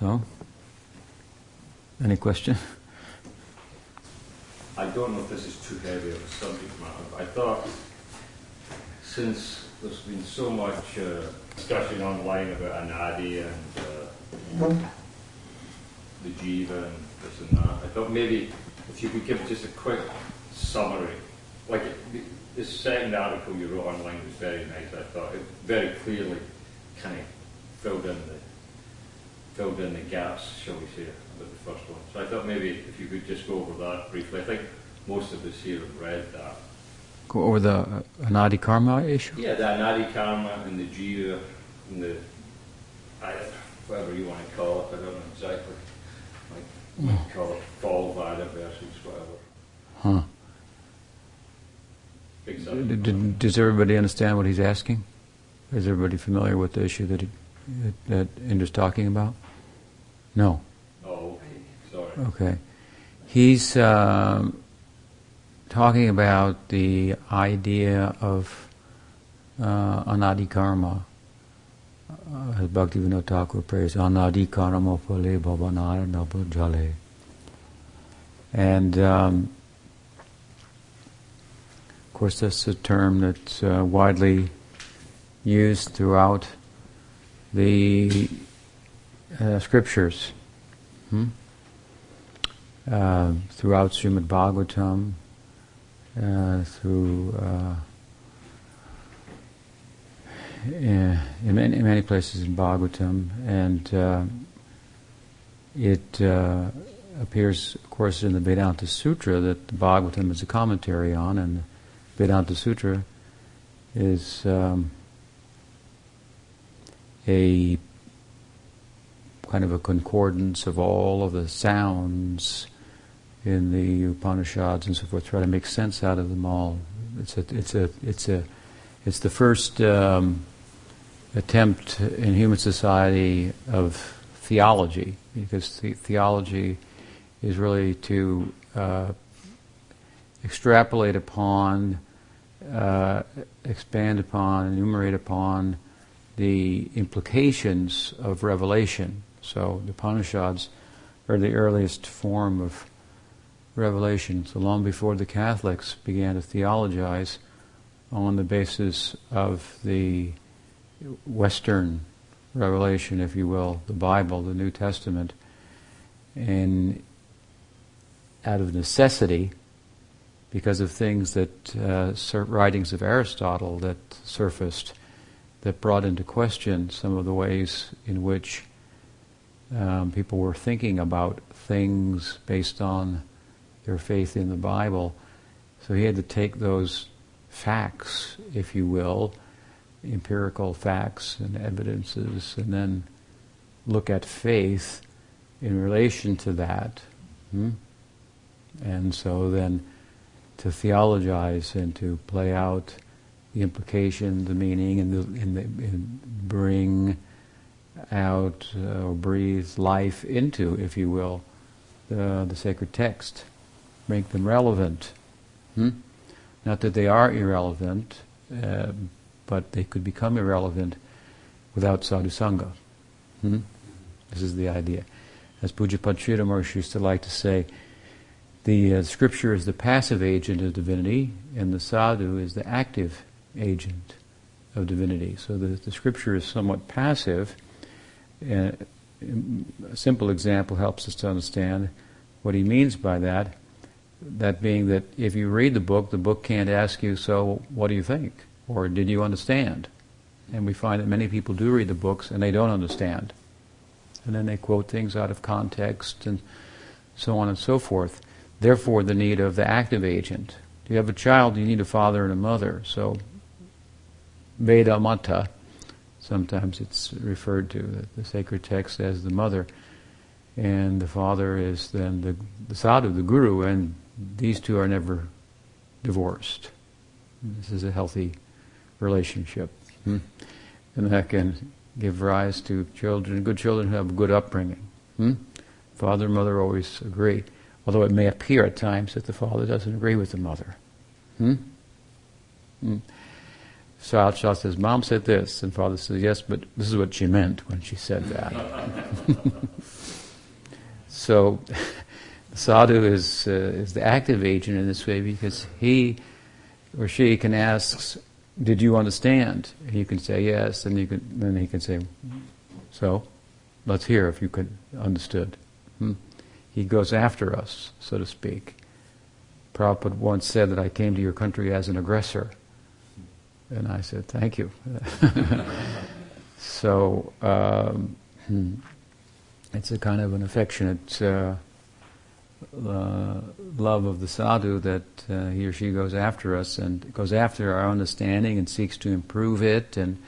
So, any question? I don't know if this is too heavy of a subject matter, but I thought since there's been so much uh, discussion online about Anadi and uh, the Jiva and this and that, I thought maybe if you could give just a quick summary. Like it, this second article you wrote online was very nice. I thought it very clearly kind of filled in the filled in the gaps, shall we say, about the first one. So I thought maybe if you could just go over that briefly. I think most of us here have read that. Go over the uh, Anadi Karma issue? Yeah, the Anadi Karma and the Jiva and the, I, whatever you want to call it, I don't know exactly. Like, might call it fall vada versus whatever. Huh. D- d- does everybody understand what he's asking? Is everybody familiar with the issue that he, that Indra's talking about? No. Oh, okay. Sorry. Okay. He's um, talking about the idea of uh, anadi karma. Uh, as Bhaktivinoda Thakur prays, anadi karma phale bhavanara jale. And um, of course, that's a term that's uh, widely used throughout the uh, scriptures. Hmm? uh, throughout Srimad Bhagavatam, uh, through uh, in, in, many, in many places in Bhagavatam, and uh, it uh, appears, of course, in the Vedanta Sutra that the Bhagavatam is a commentary on, and the Vedanta Sutra is um, a kind of a concordance of all of the sounds in the Upanishads and so forth, try to make sense out of them all. It's a, it's a, it's a, it's the first um, attempt in human society of theology, because the, theology is really to uh, extrapolate upon, uh, expand upon, enumerate upon the implications of revelation. So the Upanishads are the earliest form of revelation. So long before the Catholics began to theologize on the basis of the Western revelation, if you will, the Bible, the New Testament, and out of necessity, because of things that uh, writings of Aristotle that surfaced that brought into question some of the ways in which um, people were thinking about things based on their faith in the Bible. So he had to take those facts, if you will, empirical facts and evidences, and then look at faith in relation to that. Hmm? And so then to theologize and to play out the implication, the meaning, and, the, and, the, and bring out uh, or breathe life into, if you will, the, the sacred text, make them relevant. Hmm? Not that they are irrelevant, uh, but they could become irrelevant without sadhusanga. Hmm? This is the idea. As Pujapad Sridhar used to like to say, the uh, scripture is the passive agent of divinity, and the sadhu is the active agent of divinity. So the, the scripture is somewhat passive. Uh, a simple example helps us to understand what he means by that. That being that if you read the book, the book can't ask you, so what do you think? Or did you understand? And we find that many people do read the books and they don't understand. And then they quote things out of context and so on and so forth. Therefore, the need of the active agent. If you have a child, you need a father and a mother. So, Veda Mata, sometimes it's referred to, the sacred text as the mother. And the father is then the, the sadhu, the guru, and these two are never divorced. This is a healthy relationship. Hmm? And that can give rise to children, good children who have a good upbringing. Hmm? Father and mother always agree, although it may appear at times that the father doesn't agree with the mother. Hmm? Hmm. Sadhu says, Mom said this, and Father says, Yes, but this is what she meant when she said that. so, Sadhu is, uh, is the active agent in this way because he or she can ask, Did you understand? And you can say yes, and you can, then he can say, So, let's hear if you could understood. Hmm? He goes after us, so to speak. Prabhupada once said that I came to your country as an aggressor. And I said, thank you. so, um, hmm, it's a kind of an affectionate uh, uh, love of the sadhu that uh, he or she goes after us and goes after our understanding and seeks to improve it and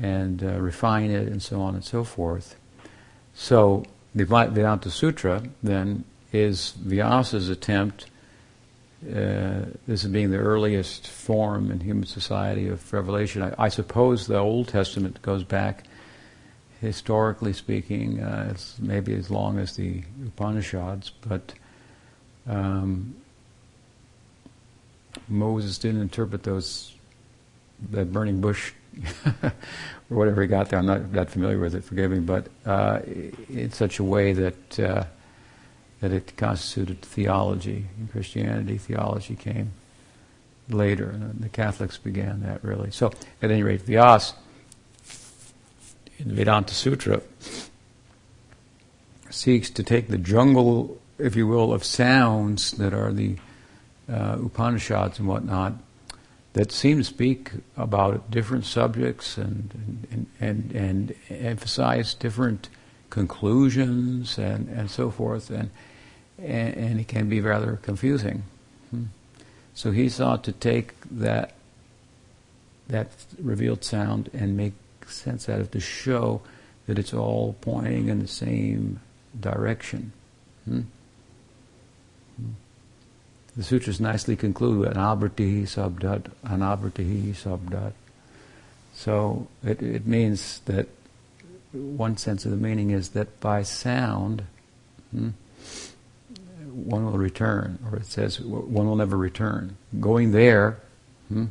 and uh, refine it and so on and so forth. So the Vedanta Sutra then is Vyasa's attempt uh, this is being the earliest form in human society of revelation. I, I suppose the Old Testament goes back, historically speaking, uh, maybe as long as the Upanishads, but um, Moses didn't interpret those that burning bush or whatever he got there. I'm not that familiar with it. Forgive me, but uh, in such a way that uh, that it constituted theology. In Christianity, theology came later, and the Catholics began that really. So, at any rate, Vyas in the Vedanta Sutra seeks to take the jungle, if you will, of sounds that are the uh, Upanishads and whatnot that seem to speak about different subjects and and, and, and emphasize different conclusions and, and so forth. And and, and it can be rather confusing. Hmm. So he sought to take that that revealed sound and make sense out of it to show that it's all pointing in the same direction. Hmm? Hmm. The sutras nicely conclude with anabratihi sabdat, anabratihi sabdat. So it, it means that one sense of the meaning is that by sound, hmm, one will return, or it says one will never return. Going there, hmm,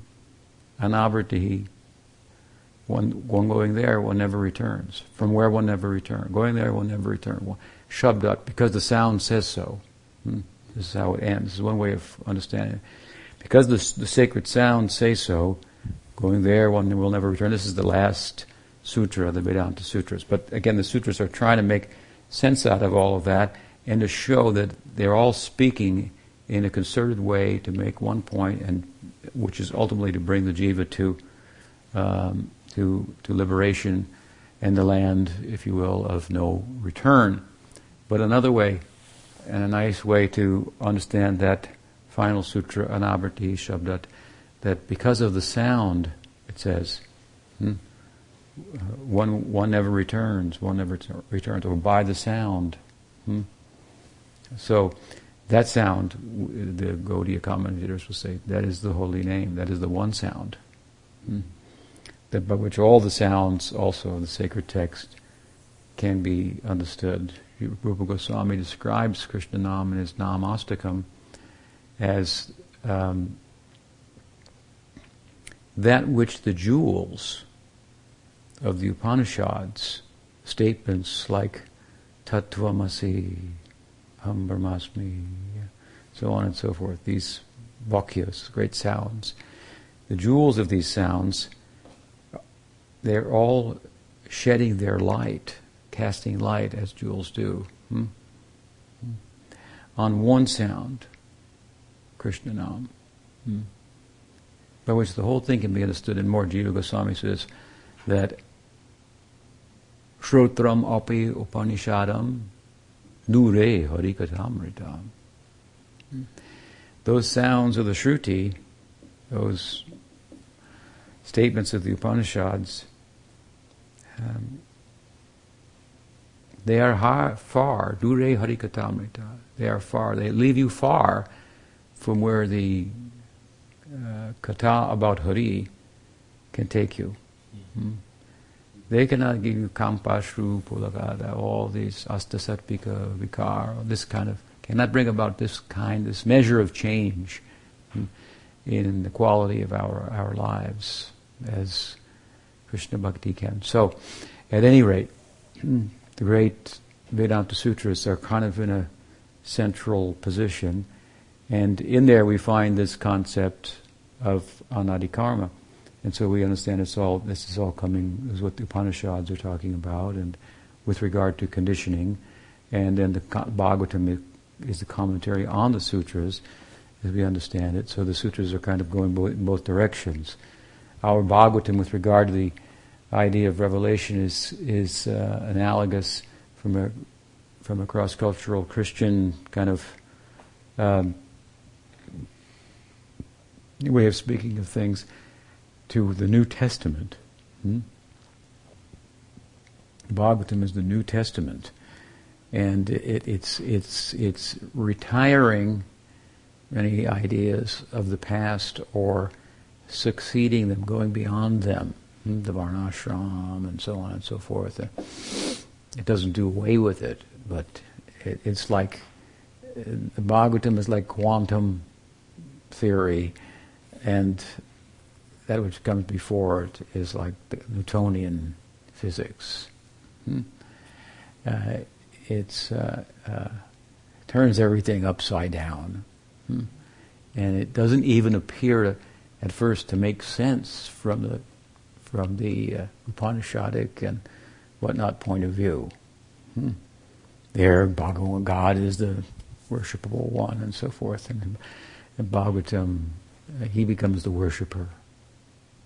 one, one going there, one never returns. From where one never returns. Going there, one never return. Shabdat, because the sound says so. Hmm, this is how it ends. This is one way of understanding it. Because the, the sacred sound say so, going there, one will never return. This is the last sutra, the Vedanta Sutras. But again, the sutras are trying to make sense out of all of that and to show that they're all speaking in a concerted way to make one point, and which is ultimately to bring the jiva to um, to to liberation and the land, if you will, of no return. But another way, and a nice way to understand that final sutra, Anabrati Shabdat, that because of the sound, it says, hmm, one one never returns, one never returns, or by the sound. Hmm, so that sound, the Gaudiya commentators will say, that is the holy name, that is the one sound. Hmm. That by which all the sounds also of the sacred text can be understood. Rupa Goswami describes Krishna Nam in his Namastakam as um, that which the jewels of the Upanishads, statements like Tattvamasi, Hum Brahmasmi, so on and so forth. These vakyas, great sounds. The jewels of these sounds, they're all shedding their light, casting light as jewels do. Hmm? On one sound, Krishna Nam, hmm? by which the whole thing can be understood. And more, Jiva Goswami says that Shrotram api Upanishadam Dure Harikatamritam. Those sounds of the Shruti, those statements of the Upanishads, um, they are high, far, Dure Harikatamrita. They are far. They leave you far from where the uh, kata about Hari can take you. Mm-hmm. They cannot give you kampashru, pulagada, all these astasatpika, vikar, this kind of, cannot bring about this kind, this measure of change in, in the quality of our, our lives. as Krishna Bhakti can. So, at any rate, the great Vedanta Sutras are kind of in a central position, and in there we find this concept of anadikarma. And so we understand it's all, this is all coming, is what the Upanishads are talking about, and with regard to conditioning. And then the Bhagavatam is the commentary on the sutras, as we understand it. So the sutras are kind of going in both directions. Our Bhagavatam, with regard to the idea of revelation, is is uh, analogous from a from a cross-cultural Christian kind of um, way of speaking of things to the New Testament. Hmm? Bhagavatam is the New Testament, and it, it's it's it's retiring many ideas of the past or succeeding them, going beyond them, hmm? the varnashram and so on and so forth. It doesn't do away with it, but it, it's like the Bhagavatam is like quantum theory, and that which comes before it is like Newtonian physics. Hmm? Uh, it's uh, uh, turns everything upside down, hmm? and it doesn't even appear to, at first to make sense from the from the uh, Upanishadic and whatnot point of view. Hmm? There, Bhagavan, God is the worshipable one, and so forth, and in Bhagavatam, uh, he becomes the worshipper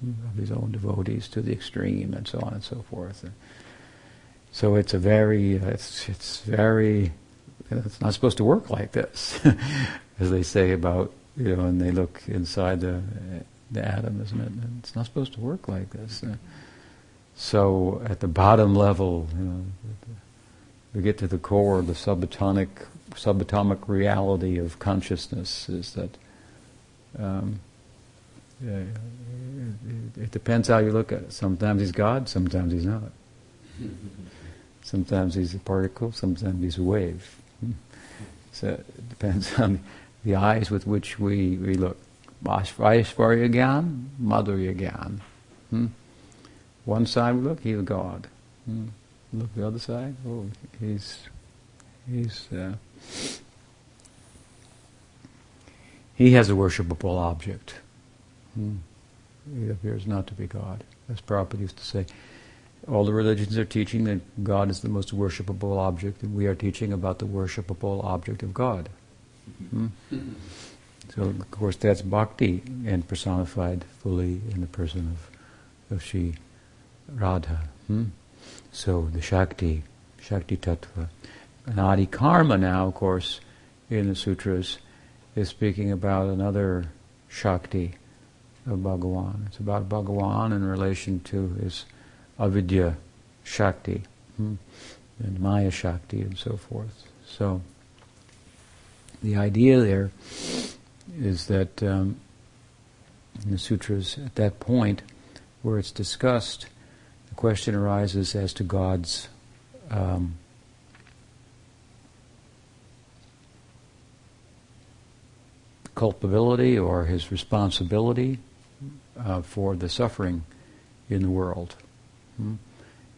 of his own devotees to the extreme, and so on and so forth. And so it's a very, it's, it's very, it's not supposed to work like this, as they say about, you know, and they look inside the, the atom, isn't it? It's not supposed to work like this. So at the bottom level, you know, we get to the core, the subatomic, subatomic reality of consciousness is that um, it, it depends how you look at it. Sometimes he's God, sometimes he's not. Sometimes he's a particle, sometimes he's a wave. So it depends on the eyes with which we, we look. Aishvarya Gyan, Madhurya Gyan. Hmm? One side we look, he's God. Hmm? Look the other side, oh, he's, he's, uh, he has a worshipable object. Hmm. He appears not to be God. As Prabhupada used to say, all the religions are teaching that God is the most worshipable object, and we are teaching about the worshipable object of God. Hmm? so, of course, that's bhakti and personified fully in the person of, of Sri Radha. Hmm? So, the Shakti, Shakti Tattva. Anadi Karma now, of course, in the sutras, is speaking about another Shakti of Bhagawan. It's about Bhagawan in relation to his avidya Shakti hmm, and Maya Shakti and so forth. So the idea there is that um, in the sutras, at that point where it's discussed, the question arises as to God's um, culpability or his responsibility uh, for the suffering in the world. Hmm?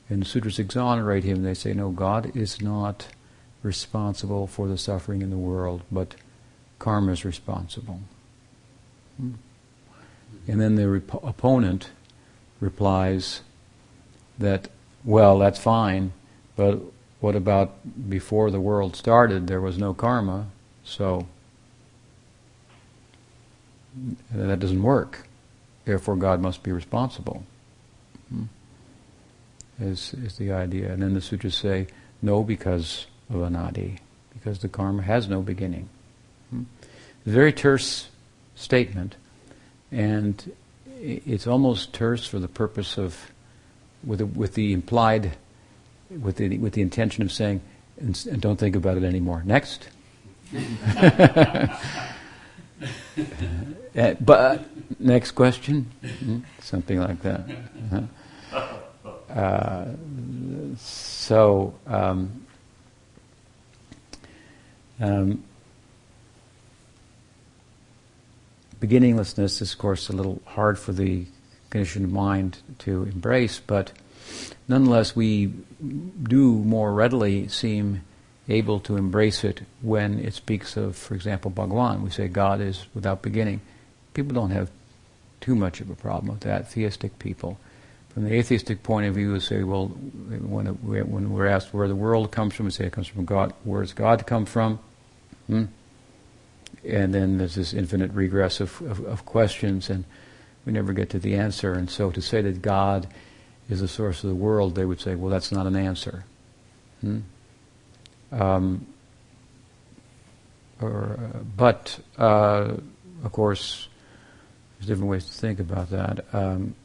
And the sutras exonerate him. They say, no, God is not responsible for the suffering in the world, but karma is responsible. Hmm? And then the rep- opponent replies that, well, that's fine, but what about before the world started, there was no karma, so that doesn't work. Therefore, God must be responsible. Hmm? Is is the idea, and then the sutras say no because of anadi, because the karma has no beginning. Hmm? Very terse statement, and it's almost terse for the purpose of, with the, with the implied, with the with the intention of saying, and, and don't think about it anymore. Next. uh, but Next question? Hmm? Something like that. Uh-huh. Uh, so, um, um, beginninglessness is, of course, a little hard for the conditioned mind to embrace, but nonetheless, we do more readily seem able to embrace it when it speaks of, for example, Bhagwan. We say God is without beginning. People don't have too much of a problem with that, theistic people. From the atheistic point of view, we say, well, when, it, when we're asked where the world comes from, we say it comes from God. Where does God come from? Hmm? And then there's this infinite regress of, of, of questions, and we never get to the answer. And so to say that God is the source of the world, they would say, well, that's not an answer. Hmm? Um, or, uh, but, uh, of course, there's different ways to think about that. Um,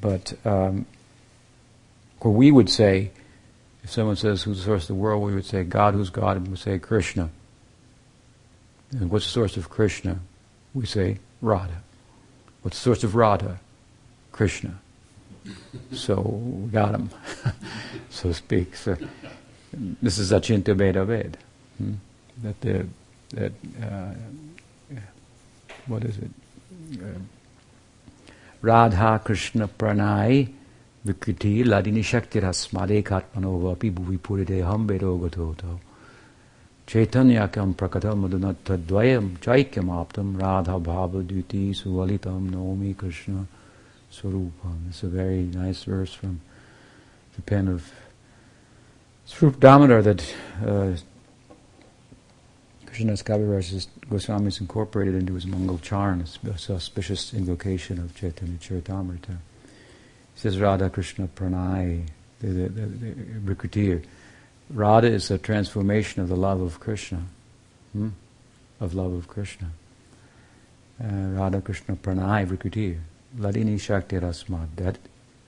but um, or we would say, if someone says who's the source of the world, we would say God who's God, and we would say Krishna. And what's the source of Krishna? We say Radha. What's the source of Radha? Krishna. So we got him, so to speak. So this is Achintya Bhedabhed. Hmm? That the that uh, what is it? Uh, Radha Krishna Pranay Vikriti Ladini Shakti Rasmadekatmanovapi Bhuvi Purite Hambedogathoto Chaitanyakam Prakatam Madunatadvayam Chaikyam Aptam Radha Bhava Duti Suvalitam Nomi Krishna Swarupam. It's a very nice verse from the pen of Swarup Damodar that uh, Krishnadas Kaviraj Goswami incorporated into his Mangal Charan, a auspicious invocation of Chaitanya Charitamrita. He says Radha Krishna Pranay, the, the, the, the Radha is a transformation of the love of Krishna, hmm? of love of Krishna. Uh, Radha Krishna Pranay Vrikutir, Ladini Shakti Rasmat. That,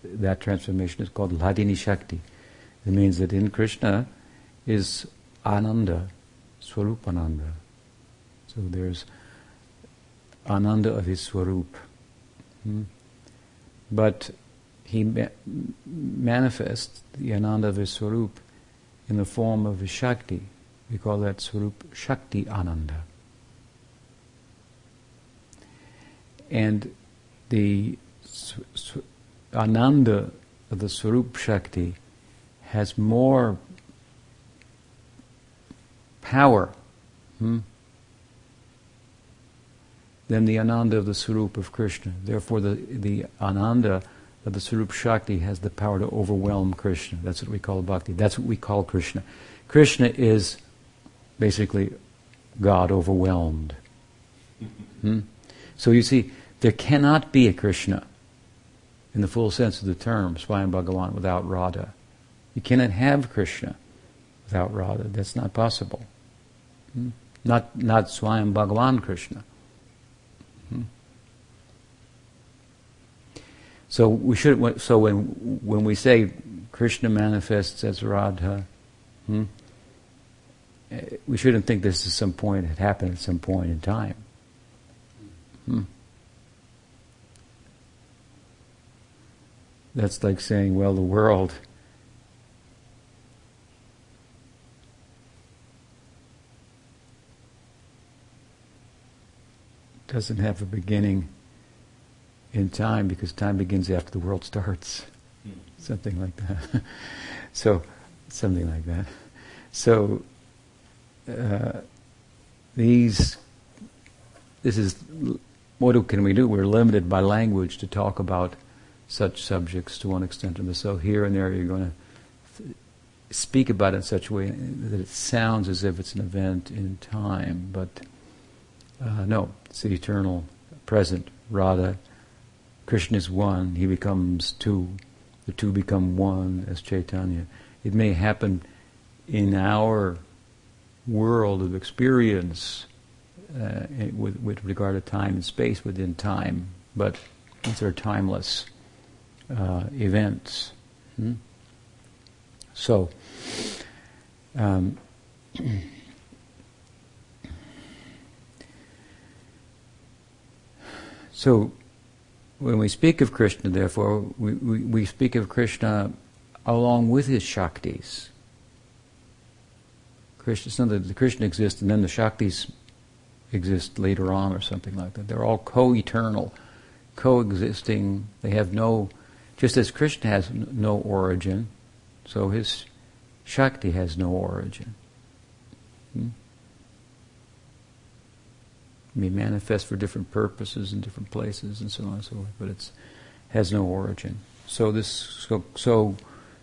that transformation is called Ladini Shakti. It means that in Krishna is Ananda, Swarupananda. So there's Ananda of his Swarup. Hmm? But he ma- manifests the Ananda of his Swarup in the form of his Shakti. We call that Swarup Shakti Ananda. And the Ananda of the Swarup Shakti has more power hmm, than the Ananda of the Swarup of Krishna. Therefore, the, the Ananda of the Swarup Shakti has the power to overwhelm Krishna. That's what we call bhakti. That's what we call Krishna. Krishna is basically God overwhelmed. Hmm? So you see, there cannot be a Krishna in the full sense of the term, Swayam Bhagavan, without Radha. You cannot have Krishna without Radha. That's not possible. Not not Swayam Bhagavan Krishna. Hmm? So we should. So when when we say Krishna manifests as Radha, hmm, we shouldn't think this is some point it happened at some point in time. Hmm. That's like saying, well, the world doesn't have a beginning in time because time begins after the world starts. Hmm. Something like that. so, something like that. So, uh, these, this is, what can we do? We're limited by language to talk about such subjects to one extent or the so here and there you're going to speak about it in such a way that it sounds as if it's an event in time, but uh, no, it's the eternal present. Radha, Krishna is one, he becomes two, the two become one as Chaitanya. It may happen in our world of experience uh, with, with regard to time and space within time, but these are timeless uh, events. Hmm? So, um, So, when we speak of Krishna, therefore, we, we, we speak of Krishna along with his Shaktis. Krishna, it's not that the Krishna exists and then the Shaktis exist later on or something like that. They're all co eternal coexisting. They have no, just as Krishna has no origin, so his Shakti has no origin. Hmm? May manifest for different purposes in different places and so on and so forth, but it has no origin. So this so so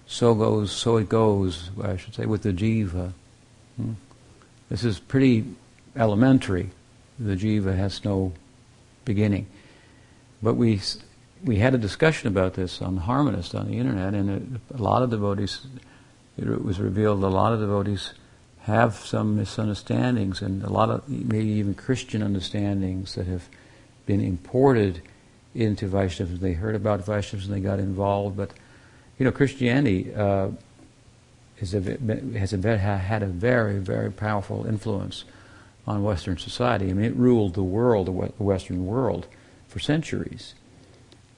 so goes so it goes, I should say, with the jiva. Hmm? This is pretty elementary. The jiva has no beginning. But we we had a discussion about this on Harmonist on the internet, and it, a lot of devotees, it was revealed a lot of devotees have some misunderstandings and a lot of maybe even Christian understandings that have been imported into Vaishnavism. They heard about Vaishnavism and they got involved, but you know Christianity uh, is a, has a, had a very very powerful influence on Western society. I mean, it ruled the world, the Western world, for centuries,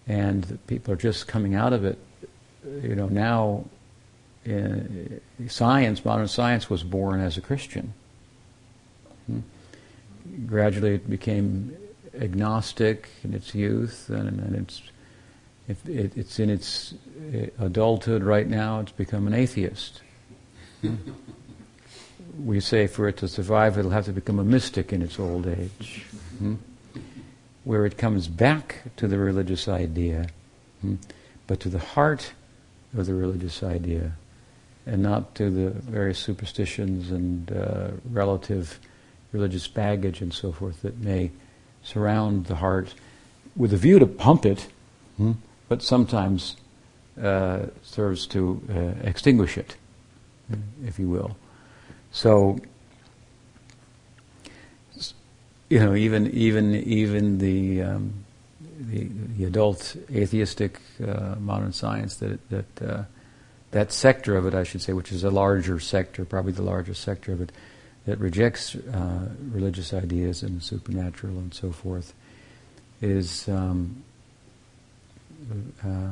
and people are just coming out of it. You know now science, modern science, was born as a Christian. Hmm? Gradually, it became agnostic in its youth, and, and it's it, it's in its uh, adulthood right now. It's become an atheist. Hmm? we say for it to survive, it'll have to become a mystic in its old age, hmm? where it comes back to the religious idea, but to the heart of the religious idea and not to the various superstitions and uh, relative religious baggage and so forth that may surround the heart with a view to pump it, hmm, but sometimes uh, serves to uh, extinguish it, if you will. So, you know, even even even the um, the, the, adult atheistic uh, modern science that that uh, that sector of it, I should say, which is a larger sector, probably the largest sector of it, that rejects uh, religious ideas and supernatural and so forth, is um, uh,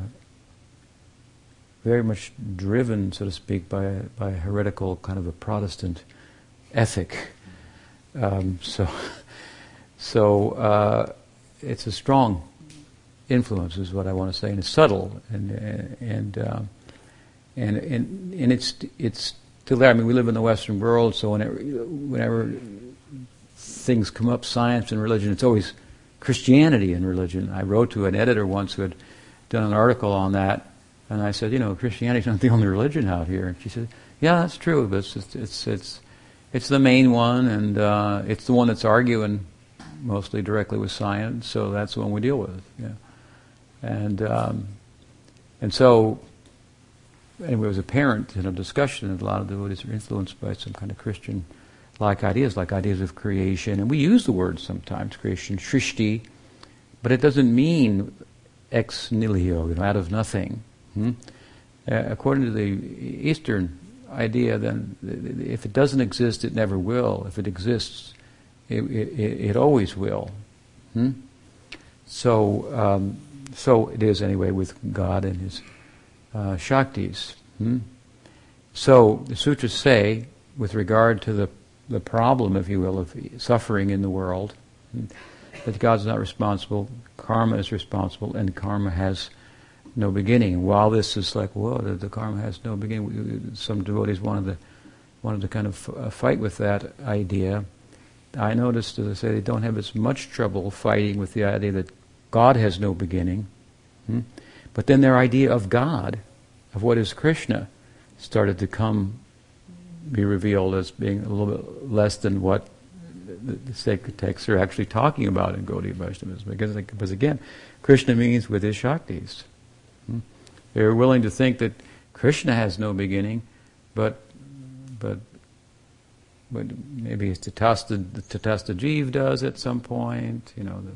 very much driven, so to speak, by a, by a heretical kind of a Protestant ethic. Um, so, so uh, it's a strong influence, is what I want to say, and it's subtle and and. And and and it's it's still there. I mean, we live in the Western world, so whenever whenever things come up, science and religion, it's always Christianity and religion. I wrote to an editor once who had done an article on that, and I said, you know, Christianity's not the only religion out here. And she said, yeah, that's true, but it's it's it's it's the main one, and uh, it's the one that's arguing mostly directly with science. So that's the one we deal with. Yeah, and um, and so anyway, it was apparent in a discussion that a lot of devotees are influenced by some kind of Christian like ideas, like ideas of creation. And we use the word sometimes, creation, shrishti, but it doesn't mean ex nihilo, you know, out of nothing. Hmm? Uh, according to the Eastern idea, then if it doesn't exist, it never will. If it exists, it, it, it always will. Hmm? So, um, so it is anyway with God and His uh, Shaktis. Hmm? So the sutras say, with regard to the, the problem, if you will, of suffering in the world, hmm, that God's not responsible, karma is responsible, and karma has no beginning. While this is like, whoa, the, the karma has no beginning, some devotees wanted to, wanted to kind of uh, fight with that idea. I noticed, as I say, they don't have as much trouble fighting with the idea that God has no beginning. Hmm? But then their idea of God of what is Krishna started to come, be revealed as being a little bit less than what the, the sacred texts are actually talking about in Gaudiya Vaishnavism. Because, because again, Krishna means with his Shaktis. Hmm? They're willing to think that Krishna has no beginning, but but but maybe Tatasta, Jeev does at some point, you know, the,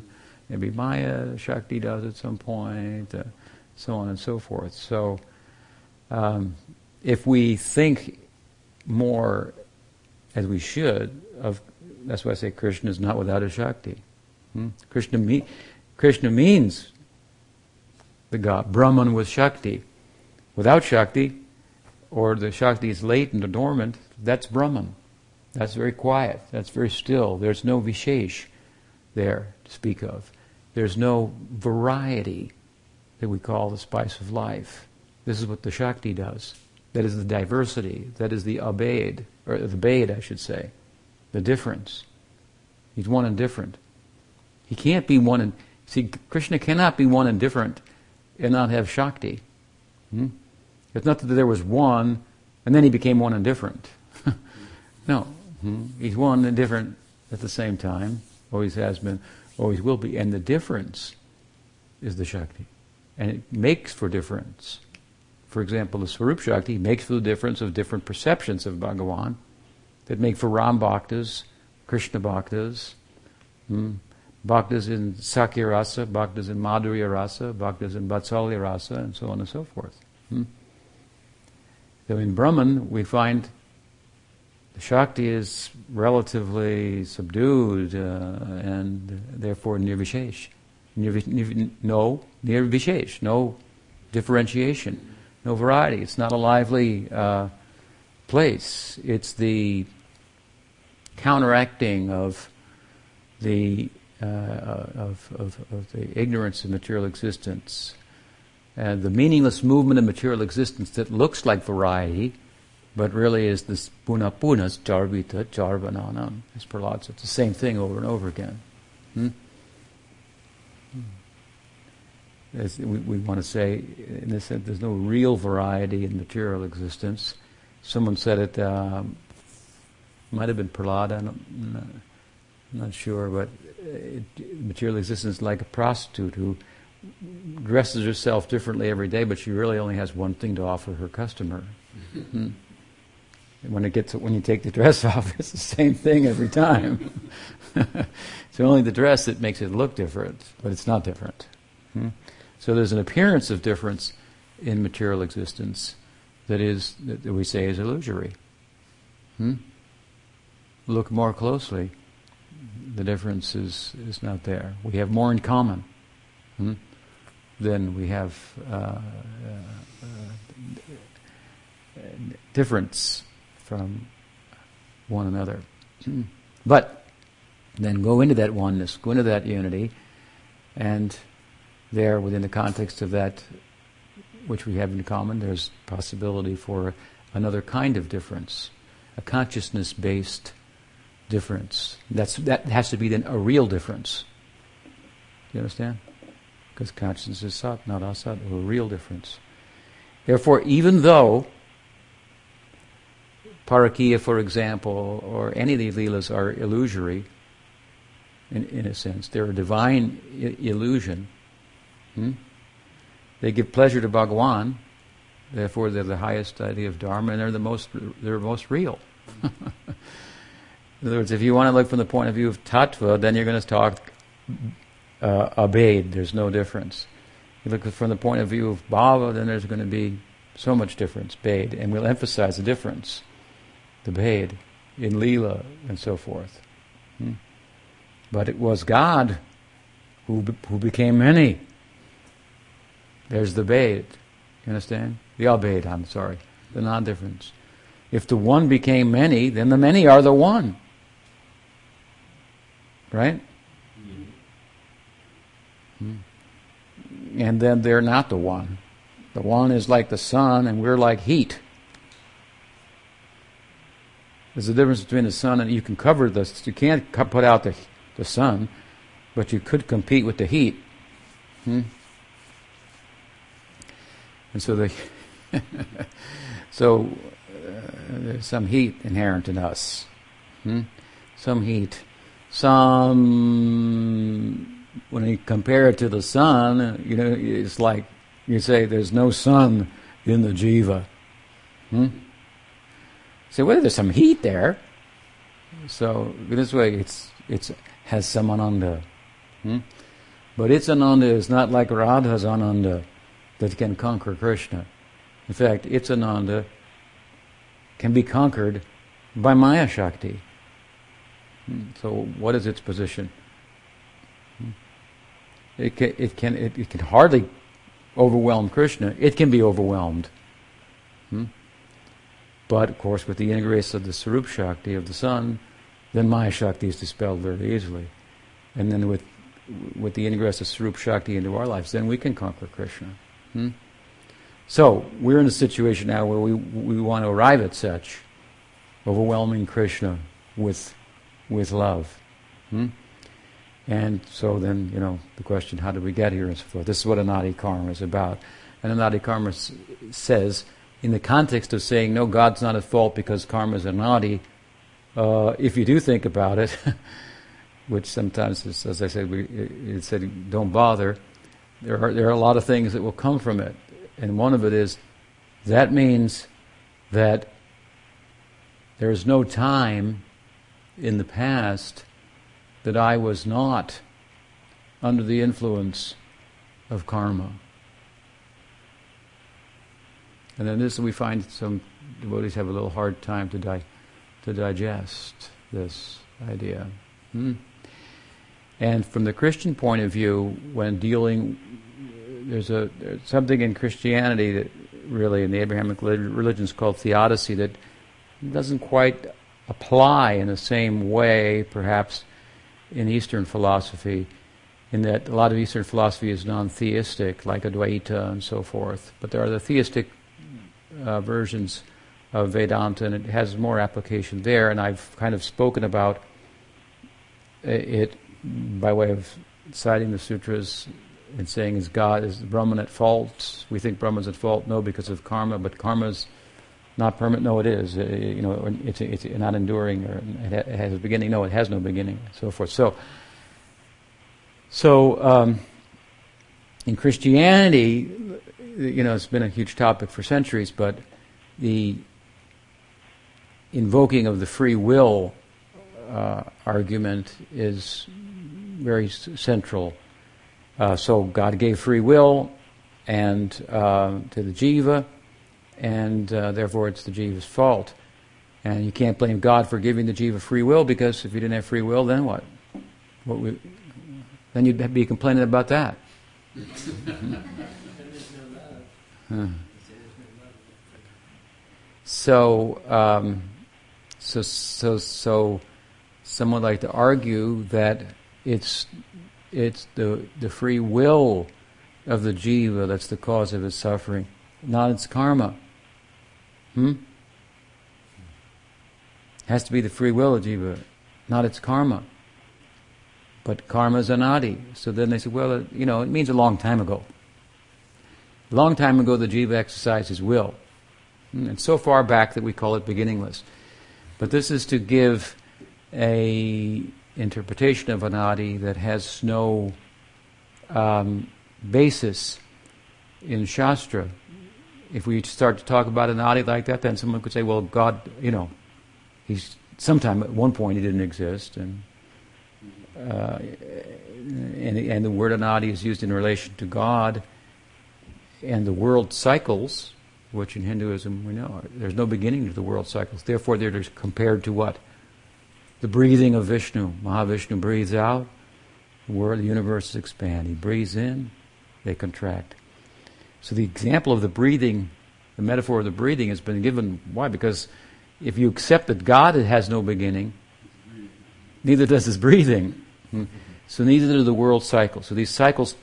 maybe Maya Shakti does at some point, uh, so on and so forth. So um, if we think more as we should of that's why I say Krishna is not without a Shakti. Hmm? Krishna, me, Krishna means the God, Brahman with Shakti. Without Shakti, or the Shakti is latent or dormant, that's Brahman. That's very quiet. That's very still. There's no Vishesh there to speak of. There's no variety that we call the spice of life. This is what the Shakti does. That is the diversity. That is the abed, or the bade, I should say. The difference. He's one and different. He can't be one and see. Krishna cannot be one and different and not have Shakti. Hmm? It's not that there was one and then he became one and different. no, hmm? he's one and different at the same time. Always has been, always will be. And the difference is the Shakti. And it makes for difference. For example, the Swarup Shakti makes for the difference of different perceptions of Bhagavan that make for Ram Bhaktas, Krishna Bhaktas, hmm? Bhaktas in Sakhya Rasa, Bhaktas in Madhurya Rasa, Bhaktas in Vatsalya Rasa, and so on and so forth. Hmm? So in Brahman, we find the Shakti is relatively subdued uh, and therefore nirvishesh. Nirv- nir- no nirvishesh, no differentiation, no variety. It's not a lively uh, place. It's the counteracting of the uh, of, of, of the ignorance of material existence and the meaningless movement of material existence that looks like variety, but really is this puna punas charvita charvananam. As Prahlad said, it's the same thing over and over again. Hmm? As we, we want to say, in this sense, there's no real variety in material existence. Someone said it, um, might have been Prahlad, I'm not, not sure, but it, material existence is like a prostitute who dresses herself differently every day, but she really only has one thing to offer her customer. Mm-hmm. When it gets when you take the dress off, it's the same thing every time. it's only the dress that makes it look different, but it's not different. Hmm? So there's an appearance of difference in material existence that is that we say is illusory. Hmm? Look more closely. The difference is, is not there. We have more in common. Hmm? then we have uh, uh, uh, difference from one another. but then go into that oneness, go into that unity, and there, within the context of that which we have in common, there's possibility for another kind of difference, a consciousness-based difference. That's that has to be then a real difference. Do you understand? because consciousness is sat, not asat, a real difference. Therefore, even though Parakiya, for example, or any of the leelas are illusory, in, in a sense, they're a divine I- illusion. Hmm? They give pleasure to Bhagawan, therefore they're the highest idea of Dharma, and they're the most they're most real. in other words, if you want to look from the point of view of tattva, then you're going to talk uh, there's no difference. You look from the point of view of bhava, then there's going to be so much difference, bade, and we'll emphasize the difference, the bade, in lila and so forth. Hmm? But it was God who be, who became many. There's the bade. You understand? The abed, I'm sorry. The non-difference. If the one became many, then the many are the one. Right? And then they're not the one. The one is like the sun, and we're like heat. There's a difference between the sun and you can cover this. You can't put out the the sun, but you could compete with the heat. Hmm? And so so uh, there's some heat inherent in us. Hmm? Some heat, some when you compare it to the sun, you know, it's like you say there's no sun in the jiva. Hmm? So well, there's some heat there. So this way, it's it's has some ananda. Hmm? But its ananda is not like Radha's ananda that can conquer Krishna. In fact, its ananda can be conquered by Maya Shakti. Hmm? So, what is its position? It can, it can, it, it can hardly overwhelm Krishna. It can be overwhelmed. Hmm? But, of course, with the ingress of the Swarup Shakti of the sun, then Maya Shakti is dispelled very easily. And then with with the ingress of Swarup Shakti into our lives, then we can conquer Krishna. Hmm? So we're in a situation now where we we want to arrive at such overwhelming Krishna with with love. Hmm? And so then, you know, the question, how did we get here and so forth. This is what Anadi Karma is about. And Anadi Karma s- says, in the context of saying, no, God's not at fault because karma is Anadi, uh, if you do think about it, which sometimes, is, as I said, we, it said, don't bother, there are, there are a lot of things that will come from it. And one of it is, that means that there is no time in the past that I was not under the influence of karma. And then this we find some devotees have a little hard time to di- to digest this idea. Hmm? And from the Christian point of view, when dealing, there's a there's something in Christianity that really in the Abrahamic religions called theodicy that doesn't quite apply in the same way, perhaps, in Eastern philosophy, in that a lot of Eastern philosophy is non theistic, like Advaita and so forth. But there are the theistic uh, versions of Vedanta, and it has more application there. And I've kind of spoken about it by way of citing the sutras and saying, "Is God is Brahman at fault?" We think Brahman's at fault, no, because of karma, but karma's not permanent. No, it is. Uh, you know, it's, it's not enduring, or it has a beginning. No, it has no beginning, so forth. So, so um, in Christianity, you know, it's been a huge topic for centuries, but the invoking of the free will uh, argument is very central. Uh, so God gave free will and uh, to the jiva, and uh, therefore it's the jiva's fault. And you can't blame God for giving the jiva free will because if you didn't have free will, then what? what we, then you'd be complaining about that. So, um, so, so, so, some would like to argue that it's it's the the free will of the jiva that's the cause of its suffering, not its karma. Hmm. Has to be the free will of jiva, not its karma. But karma is anadi. So then they say, well, it, you know, it means a long time ago. A long time ago, the jiva exercised his will. And so far back that we call it beginningless. But this is to give a interpretation of anadi that has no um, basis in Shastra. If we start to talk about anadi like that, then someone could say, well, God, you know, he's sometime at one point he didn't exist, and uh, and, and the word anadi is used in relation to God and the world cycles, which in Hinduism we know there's no beginning to the world cycles. Therefore, they're compared to what? The breathing of Vishnu. Mahavishnu breathes out, the world, the universes expand. He breathes in, they contract. So the example of the breathing, the metaphor of the breathing has been given. Why? Because if you accept that God has no beginning, neither does his breathing. So neither do the world cycles. So these cycles,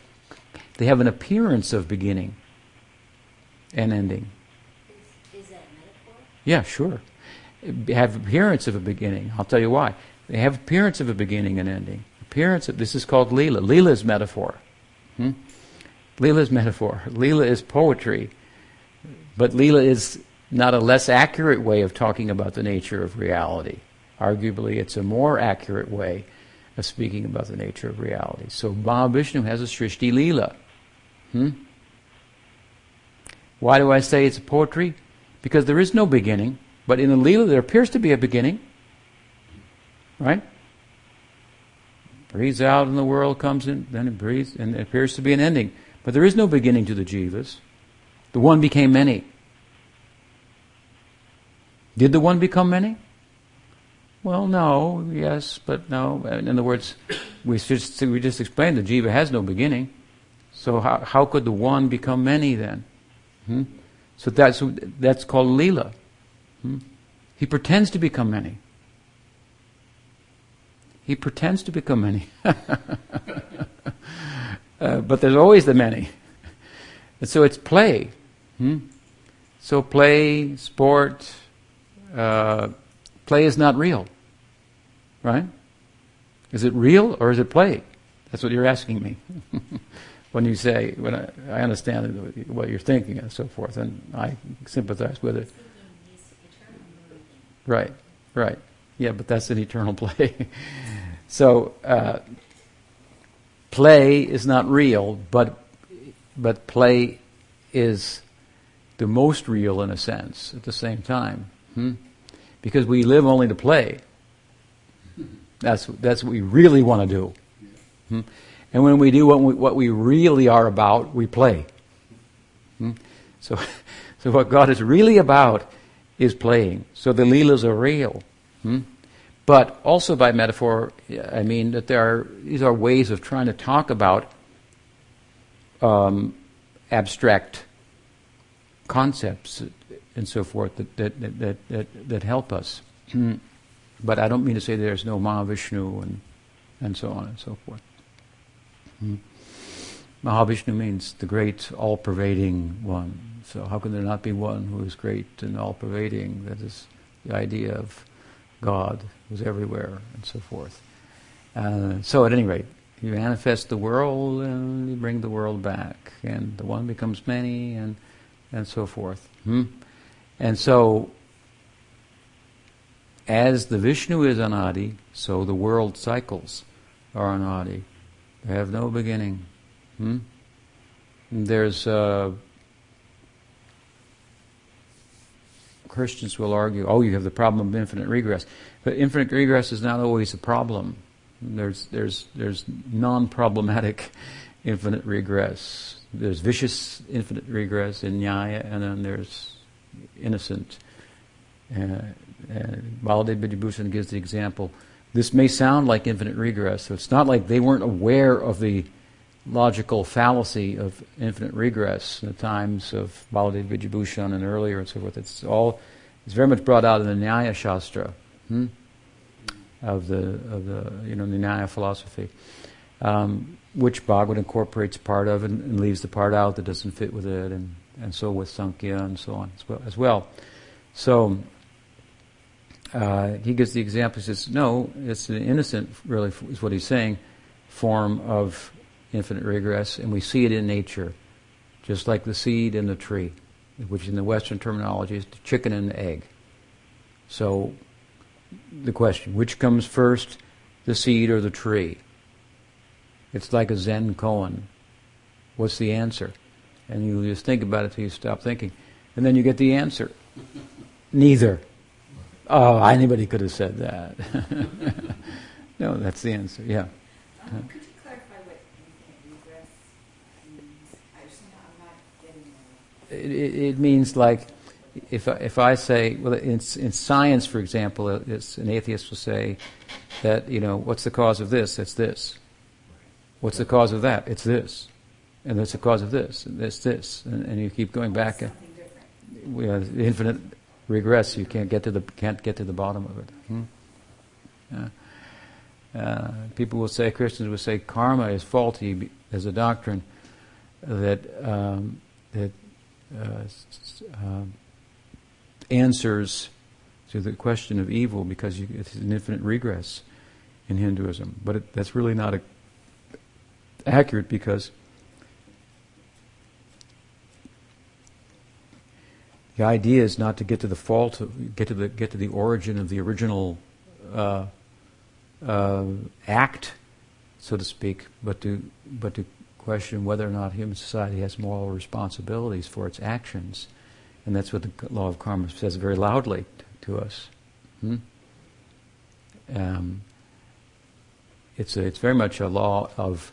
they have an appearance of beginning and ending. Is, is that metaphor? Yeah, sure. Have appearance of a beginning. I'll tell you why. They have appearance of a beginning and ending. Appearance of this is called. Lila is metaphor. Hmm? Metaphor. Lila is poetry, but lila is not a less accurate way of talking about the nature of reality. Arguably, it's a more accurate way of speaking about the nature of reality. So Mahavishnu has a Srishti Leela. Hmm? Why do I say it's poetry? Because there is no beginning, but in the Leela there appears to be a beginning. Right? Breathes out and the world comes in, then it breathes, and it appears to be an ending. But there is no beginning to the jivas. The one became many. Did the one become many? Well, no, yes, but no. In other words, we just, we just explained the jiva has no beginning. So how, how could the one become many then? Hmm? So that's, that's called lila. Hmm? He pretends to become many. He pretends to become many. uh, but there's always the many. And so it's play. Hmm? So play, sport, uh, play is not real. Right? Is it real or is it play? That's what you're asking me. when you say, when I, I, understand what you're thinking and so forth, and I sympathize with it. Right, right. Yeah, but that's an eternal play. so, uh, play is not real, but but play is the most real in a sense at the same time, hmm? because we live only to play. That's that's what we really want to do. Hmm? And when we do what we, what we really are about, we play. Hmm? So, so what God is really about is playing. So the leelas are real. Hmm? But also by metaphor, I mean that there are these are ways of trying to talk about um, abstract concepts and so forth that that that that, that help us. Hmm. but I don't mean to say there's no Mahavishnu and and so on and so forth. Hmm. Mahavishnu means the great, all-pervading one. So how can there not be one who is great and all-pervading? That is the idea of God who's everywhere and so forth. Uh, so at any rate, you manifest the world and you bring the world back, and the one becomes many, and and so forth. Hmm? And so, as the Vishnu is anadi, so the world cycles are anadi. They have no beginning. Hmm? There's uh, Christians will argue, oh, you have the problem of infinite regress, but infinite regress is not always a problem. There's there's there's non-problematic infinite regress. There's vicious infinite regress in Nyaya, and then there's innocent. Uh, uh, Baladev Vidyabhushan gives the example this may sound like infinite regress, so it's not like they weren't aware of the logical fallacy of infinite regress in the times of Baladev Vidyabhushan and earlier and so forth. It's all it's very much brought out in the Nyaya Shastra hmm? of the of the you know the Nyaya philosophy, um, which Bhagavad incorporates part of and, and, leaves the part out that doesn't fit with it, and, and so with Sankhya and so on as well. As well. So uh, he gives the example. He says, "No, it's an innocent, really, is what he's saying, form of infinite regress, and we see it in nature, just like the seed in the tree, which in the Western terminology is the chicken and the egg. So, the question: which comes first, the seed or the tree? It's like a Zen koan. What's the answer? And you just think about it till you stop thinking, and then you get the answer. Neither. Oh, anybody could have said that. no, that's the answer. Yeah. Um, could you clarify what regress means? I just, I'm not getting it. It, it means like if I, if I say well in, in science, for example, an atheist will say that you know what's the cause of this? It's this. What's the cause of that? It's this. And that's the cause of this, and this, this, and, and you keep going back. We have infinite regress. You can't get to the can't get to the bottom of it. Hmm? Yeah. Uh, people will say Christians will say karma is faulty as a doctrine that um, that uh, uh, answers to the question of evil because you, it's an infinite regress in Hinduism. But it, that's really not a, accurate because The idea is not to get to the fault, get to the get to the origin of the original uh, uh, act, so to speak, but to but to question whether or not human society has moral responsibilities for its actions, and that's what the law of karma says very loudly to, to us. Hmm? Um, it's a, it's very much a law of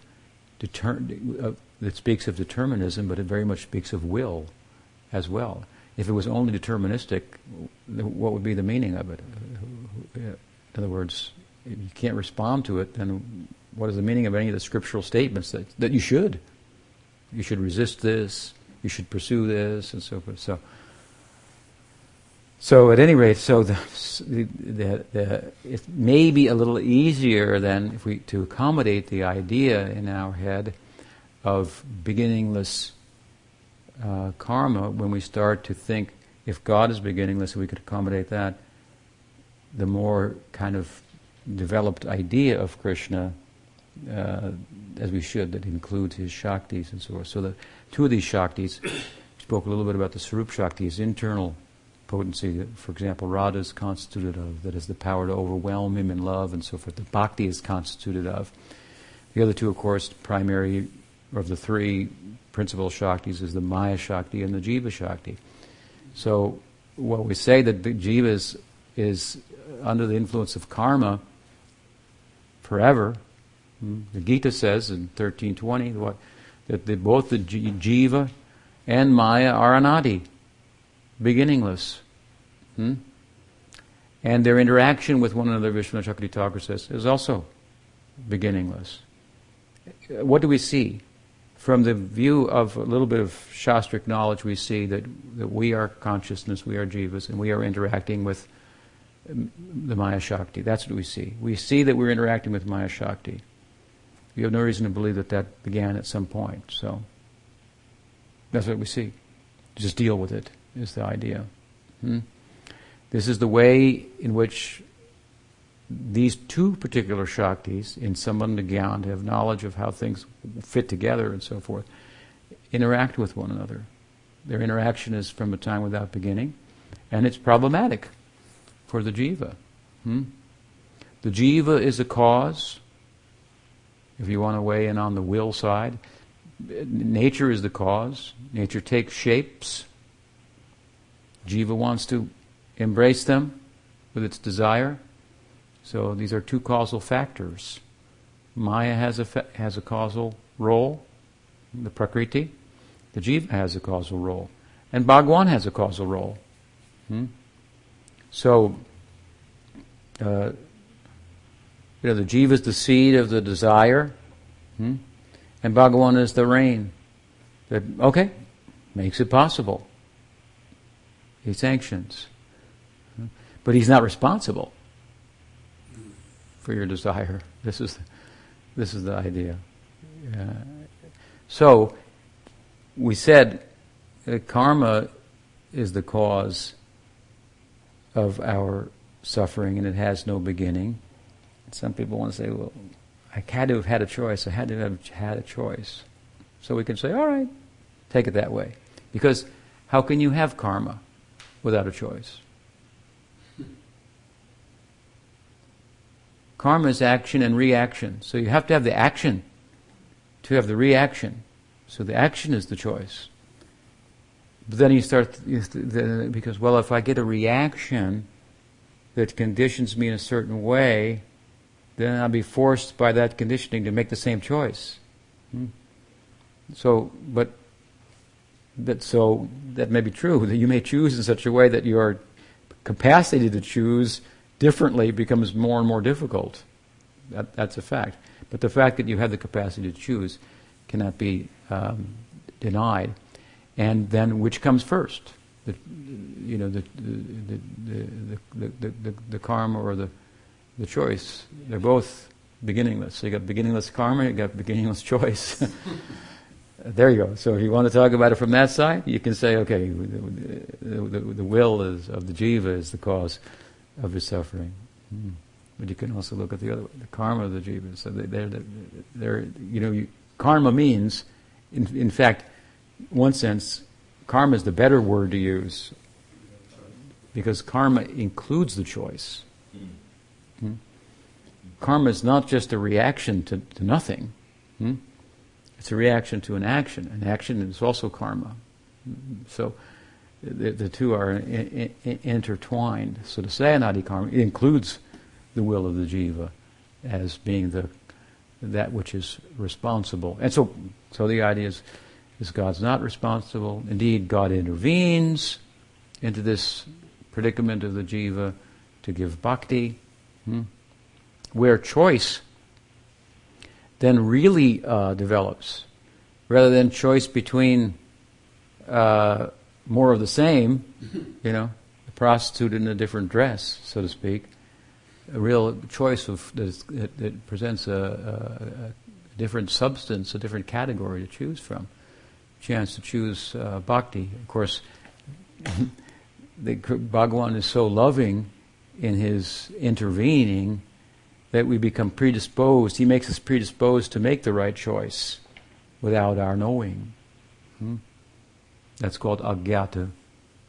deter- uh, that speaks of determinism, but it very much speaks of will as well. If it was only deterministic, what would be the meaning of it? In other words, if you can't respond to it, then what is the meaning of any of the scriptural statements that, that you should? You should resist this, you should pursue this, and so forth. So, so at any rate, so the, the, the, it may be a little easier than if we to accommodate the idea in our head of beginningless uh, karma when we start to think if God is beginningless, we could accommodate that. The more kind of developed idea of Krishna, uh, as we should, that includes his shaktis and so forth. So the two of these shaktis, we spoke a little bit about the Swarup Shakti, his internal potency for example, Radha is constituted of, that is the power to overwhelm him in love and so forth, The Bhakti is constituted of. The other two, of course, primary of the three principal Shaktis is the Maya Shakti and the Jiva Shakti. So, what we say that the Jiva is, is under the influence of karma forever, the Gita says in 1320 what, that the, both the Jiva and Maya are anadi, beginningless. Hmm? And their interaction with one another, Vishnu Thakur says, is also beginningless. What do we see? From the view of a little bit of Shastric knowledge, we see that, that we are consciousness, we are jivas, and we are interacting with the Maya Shakti. That's what we see. We see that we're interacting with Maya Shakti. We have no reason to believe that that began at some point. So that's what we see. Just deal with it is the idea. Hmm? This is the way in which these two particular Shaktis, in Sambandha Gyan, have knowledge of how things fit together and so forth, interact with one another. Their interaction is from a time without beginning, and it's problematic for the jiva. Hmm? The jiva is a cause, if you want to weigh in on the will side. Nature is the cause. Nature takes shapes Jiva wants to embrace them with its desire. So these are two causal factors. Maya has a, fa- has a causal role, the Prakriti. The Jiva has a causal role. And Bhagwan has a causal role. Hmm? So, uh, you know, the Jiva is the seed of the desire, hmm? and Bhagwan is the rain that, okay, makes it possible. He sanctions. But he's not responsible for your desire. This is, this is the idea. Uh, so, we said that karma is the cause of our suffering and it has no beginning. Some people want to say, well, I had to have had a choice. I had to have had a choice. So we can say, all right, take it that way. Because how can you have karma? without a choice. Karma is action and reaction. So you have to have the action to have the reaction. So the action is the choice. But then you start, because, well, if I get a reaction that conditions me in a certain way, then I'll be forced by that conditioning to make the same choice. Hmm? So, but that so that may be true that you may choose in such a way that your capacity to choose differently becomes more and more difficult. That, that's a fact. But the fact that you have the capacity to choose cannot be um, denied. And then, which comes first? The, you know, the the, the, the, the, the, the karma or the the choice. They're both beginningless. So you got beginningless karma, you got beginningless choice. there you go. So if you want to talk about it from that side, you can say, okay, the, the, the will is, of the jiva is the cause of his suffering. Hmm. But you can also look at the other way, the karma of the jiva. So they, they're, they're, you know, you, karma means, in, in fact, one sense, karma is the better word to use because karma includes the choice. Karma is not just a reaction to, to nothing. Hmm? It's a reaction to an action. An action is also karma. So the, the two are in, in, intertwined. So to say anadi karma includes the will of the jiva as being the that which is responsible. And so, so the idea is, is God's not responsible. Indeed, God intervenes into this predicament of the jiva to give bhakti, hmm, where choice then really uh, develops, rather than choice between uh, more of the same, you know, a prostitute in a different dress, so to speak, a real choice of that, that presents a, a, a different substance, a different category to choose from. Chance to choose uh, bhakti. Of course, the Bhagavan is so loving in his intervening that we become predisposed. He makes us predisposed to make the right choice without our knowing. Hmm? That's called agyata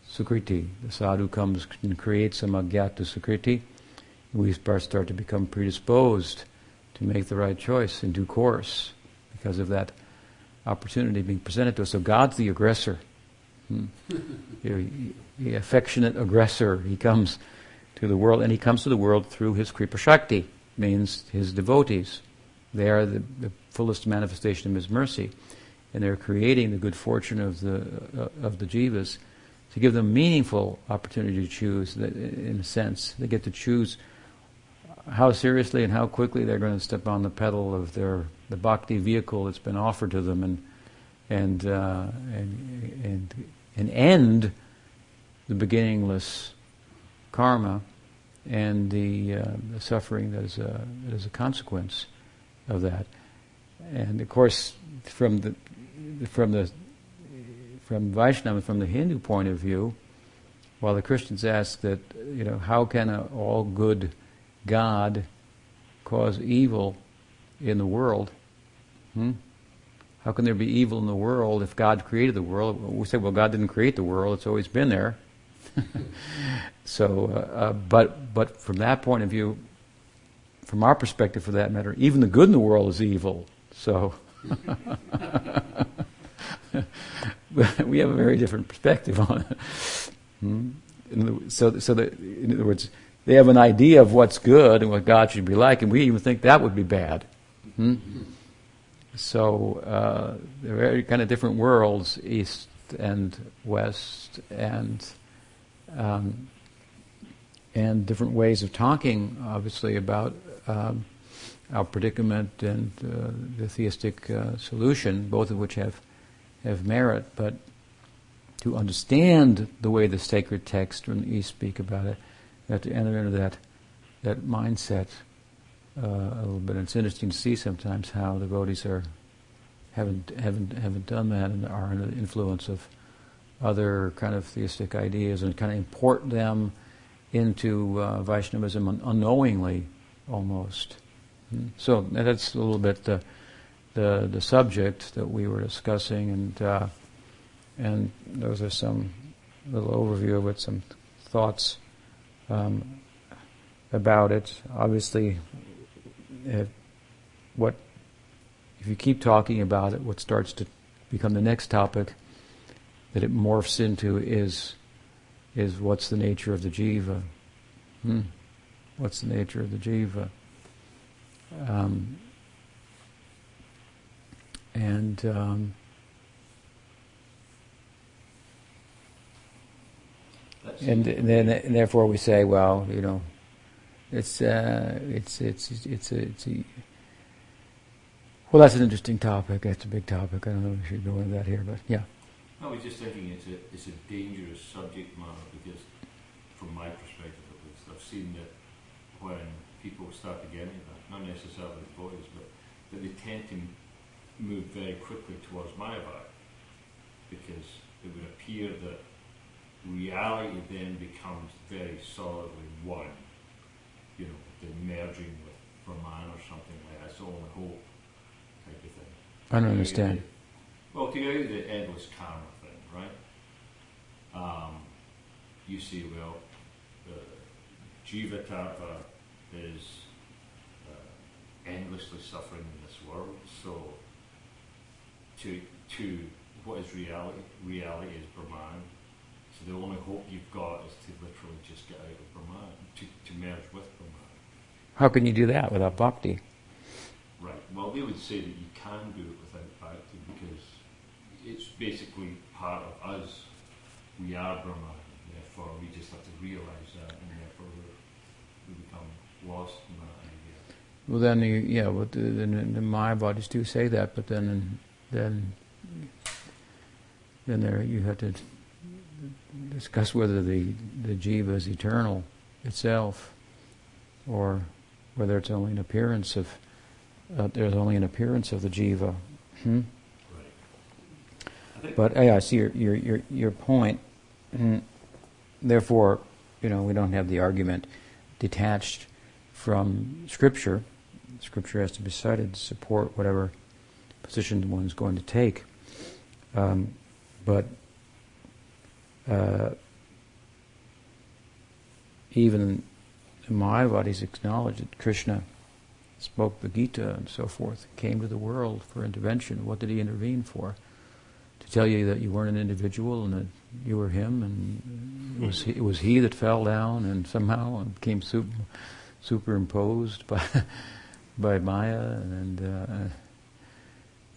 sukriti. The sadhu comes and creates some agyata sukriti. We start to become predisposed to make the right choice in due course because of that opportunity being presented to us. So God's the aggressor. Hmm. the affectionate aggressor. He comes to the world, and he comes to the world through his Kripa Shakti, means his devotees. They are the, the fullest manifestation of his mercy, and they're creating the good fortune of the uh, of the jivas to give them meaningful opportunity to choose. In a sense, they get to choose how seriously and how quickly they're going to step on the pedal of their the bhakti vehicle that's been offered to them, and and uh, and and and end the beginningless karma and the, uh, the suffering that is, a, that is a consequence of that. And of course, from the from the from Vaishnava, from the Hindu point of view, while the Christians ask that you know how can a all good God cause evil in the world? Hmm? How can there be evil in the world if God created the world? We say, well, God didn't create the world; it's always been there. so, uh, uh, but but from that point of view, from our perspective, for that matter, even the good in the world is evil. So. we have a very different perspective on it. Hmm? So, so that, in other words, they have an idea of what's good and what God should be like, and we even think that would be bad. Hmm? So uh, they're very kind of different worlds, east and west, and um, and different ways of talking, obviously, about um, our predicament and uh, the theistic uh, solution, both of which have have merit. But to understand the way the sacred texts from the East speak about it, you have to enter into that that mindset uh, a little bit. And it's interesting to see sometimes how devotees are haven't haven't haven't done that and are under the influence of other kind of theistic ideas and kind of import them into uh, Vaishnavism un- unknowingly almost. Hmm. So that's a little bit the, the, the subject that we were discussing, and uh, and those are some little overview it, some thoughts um, about it. Obviously, if, what if you keep talking about it, what starts to become the next topic that it morphs into is is what's the nature of the jiva? Hmm. What's the nature of the jiva? Um, and um, and, then and therefore we say, well, you know, it's uh, it's it's it's a, it's a well, that's an interesting topic. That's a big topic. I don't know if we should go into that here, but yeah. I was just thinking it's a it's a dangerous subject matter because, from my perspective at least, I've seen that when people start to get into that, not necessarily boys, but that they tend to move very quickly towards Mayavada because it would appear that reality then becomes very solidly one. You know, the merging with Brahman or something like that. That's the only hope type of thing. I don't understand. Well, to go the endless karma thing, right? Um, you see, well, uh, Jiva Tattva is uh, endlessly suffering in this world. So, to to what is reality? Reality is Brahman. So the only hope you've got is to literally just get out of Brahman, to, to merge with Brahman. How can you do that without bhakti? Right. Well, they would say that you can do it without bhakti because it's basically part of us. We are Brahman, therefore we just have to realize that, and therefore we become lost in that idea. Well, then, you, yeah, well, the, the, the Mayavadis do say that, but then, then, then there you have to discuss whether the the jiva is eternal itself, or whether it's only an appearance of uh, there's only an appearance of the jiva. Hmm? But yeah, I see your your your, your point. Therefore, you know, we don't have the argument detached from Scripture. Scripture has to be cited to support whatever position one's going to take. Um, but uh, even the Mayavadis acknowledge that Krishna spoke the Gita and so forth, came to the world for intervention. What did he intervene for? To tell you that you weren't an individual and that you were him, and it was he, it was he that fell down and somehow became super, superimposed by by Maya, and, uh,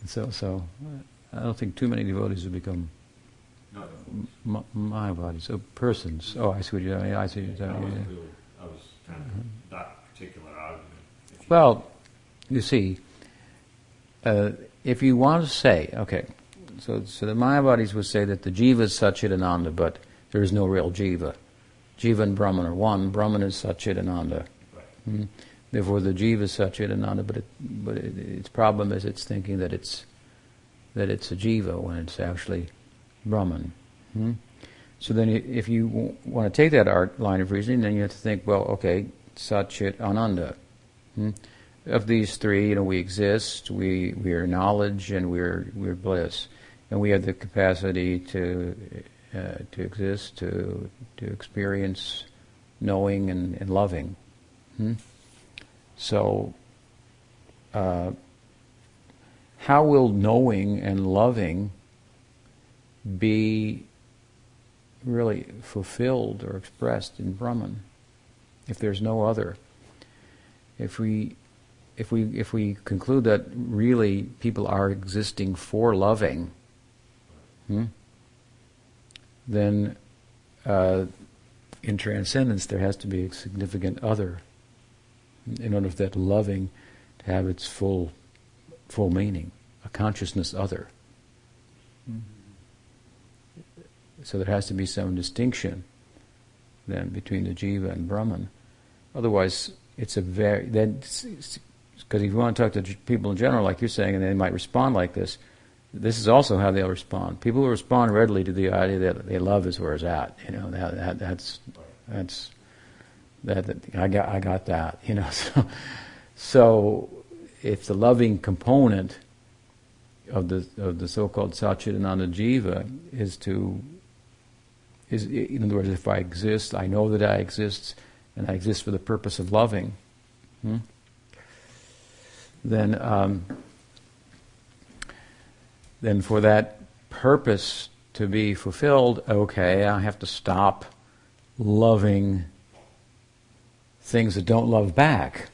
and so so. I don't think too many devotees have become m- Mayavadis, so persons. Oh, I see what you're. I see. What you're I saying, wasn't yeah. I was trying to, that particular argument. Well, you see, uh, if you want to say, okay, so, so the Mayavadis would say that the jiva is Satchitananda, but there is no real jiva. Jiva and Brahman are one. Brahman is Satchitananda. Right. Hmm? Therefore, the jiva is Satchitananda, but it, but it, its problem is it's thinking that it's that it's a jiva when it's actually Brahman. Hmm? So then, if you w- want to take that art line of reasoning, then you have to think, well, okay, Satchit Ananda. Hmm? Of these three, you know, we exist, we, we are knowledge, and we're, we're bliss. And we have the capacity to, uh, to exist, to, to experience knowing and, and loving. Hmm? So, uh, how will knowing and loving be really fulfilled or expressed in Brahman if there's no other? If we if we if we conclude that really people are existing for loving, hmm, then uh, in transcendence there has to be a significant other in order for that loving to have its full full meaning, a consciousness other. So there has to be some distinction then between the jiva and Brahman. Otherwise, it's a very then because if you want to talk to people in general, like you're saying, and they might respond like this, this is also how they'll respond. People will respond readily to the idea that they love is where it's at. You know, that, that that's that's that, that I got I got that. You know, so so if the loving component of the of the so-called Satchitananda Jiva is to is in other words, if I exist, I know that I exist, and I exist for the purpose of loving. hmm, Then, um, then for that purpose to be fulfilled, okay, I have to stop loving things that don't love back,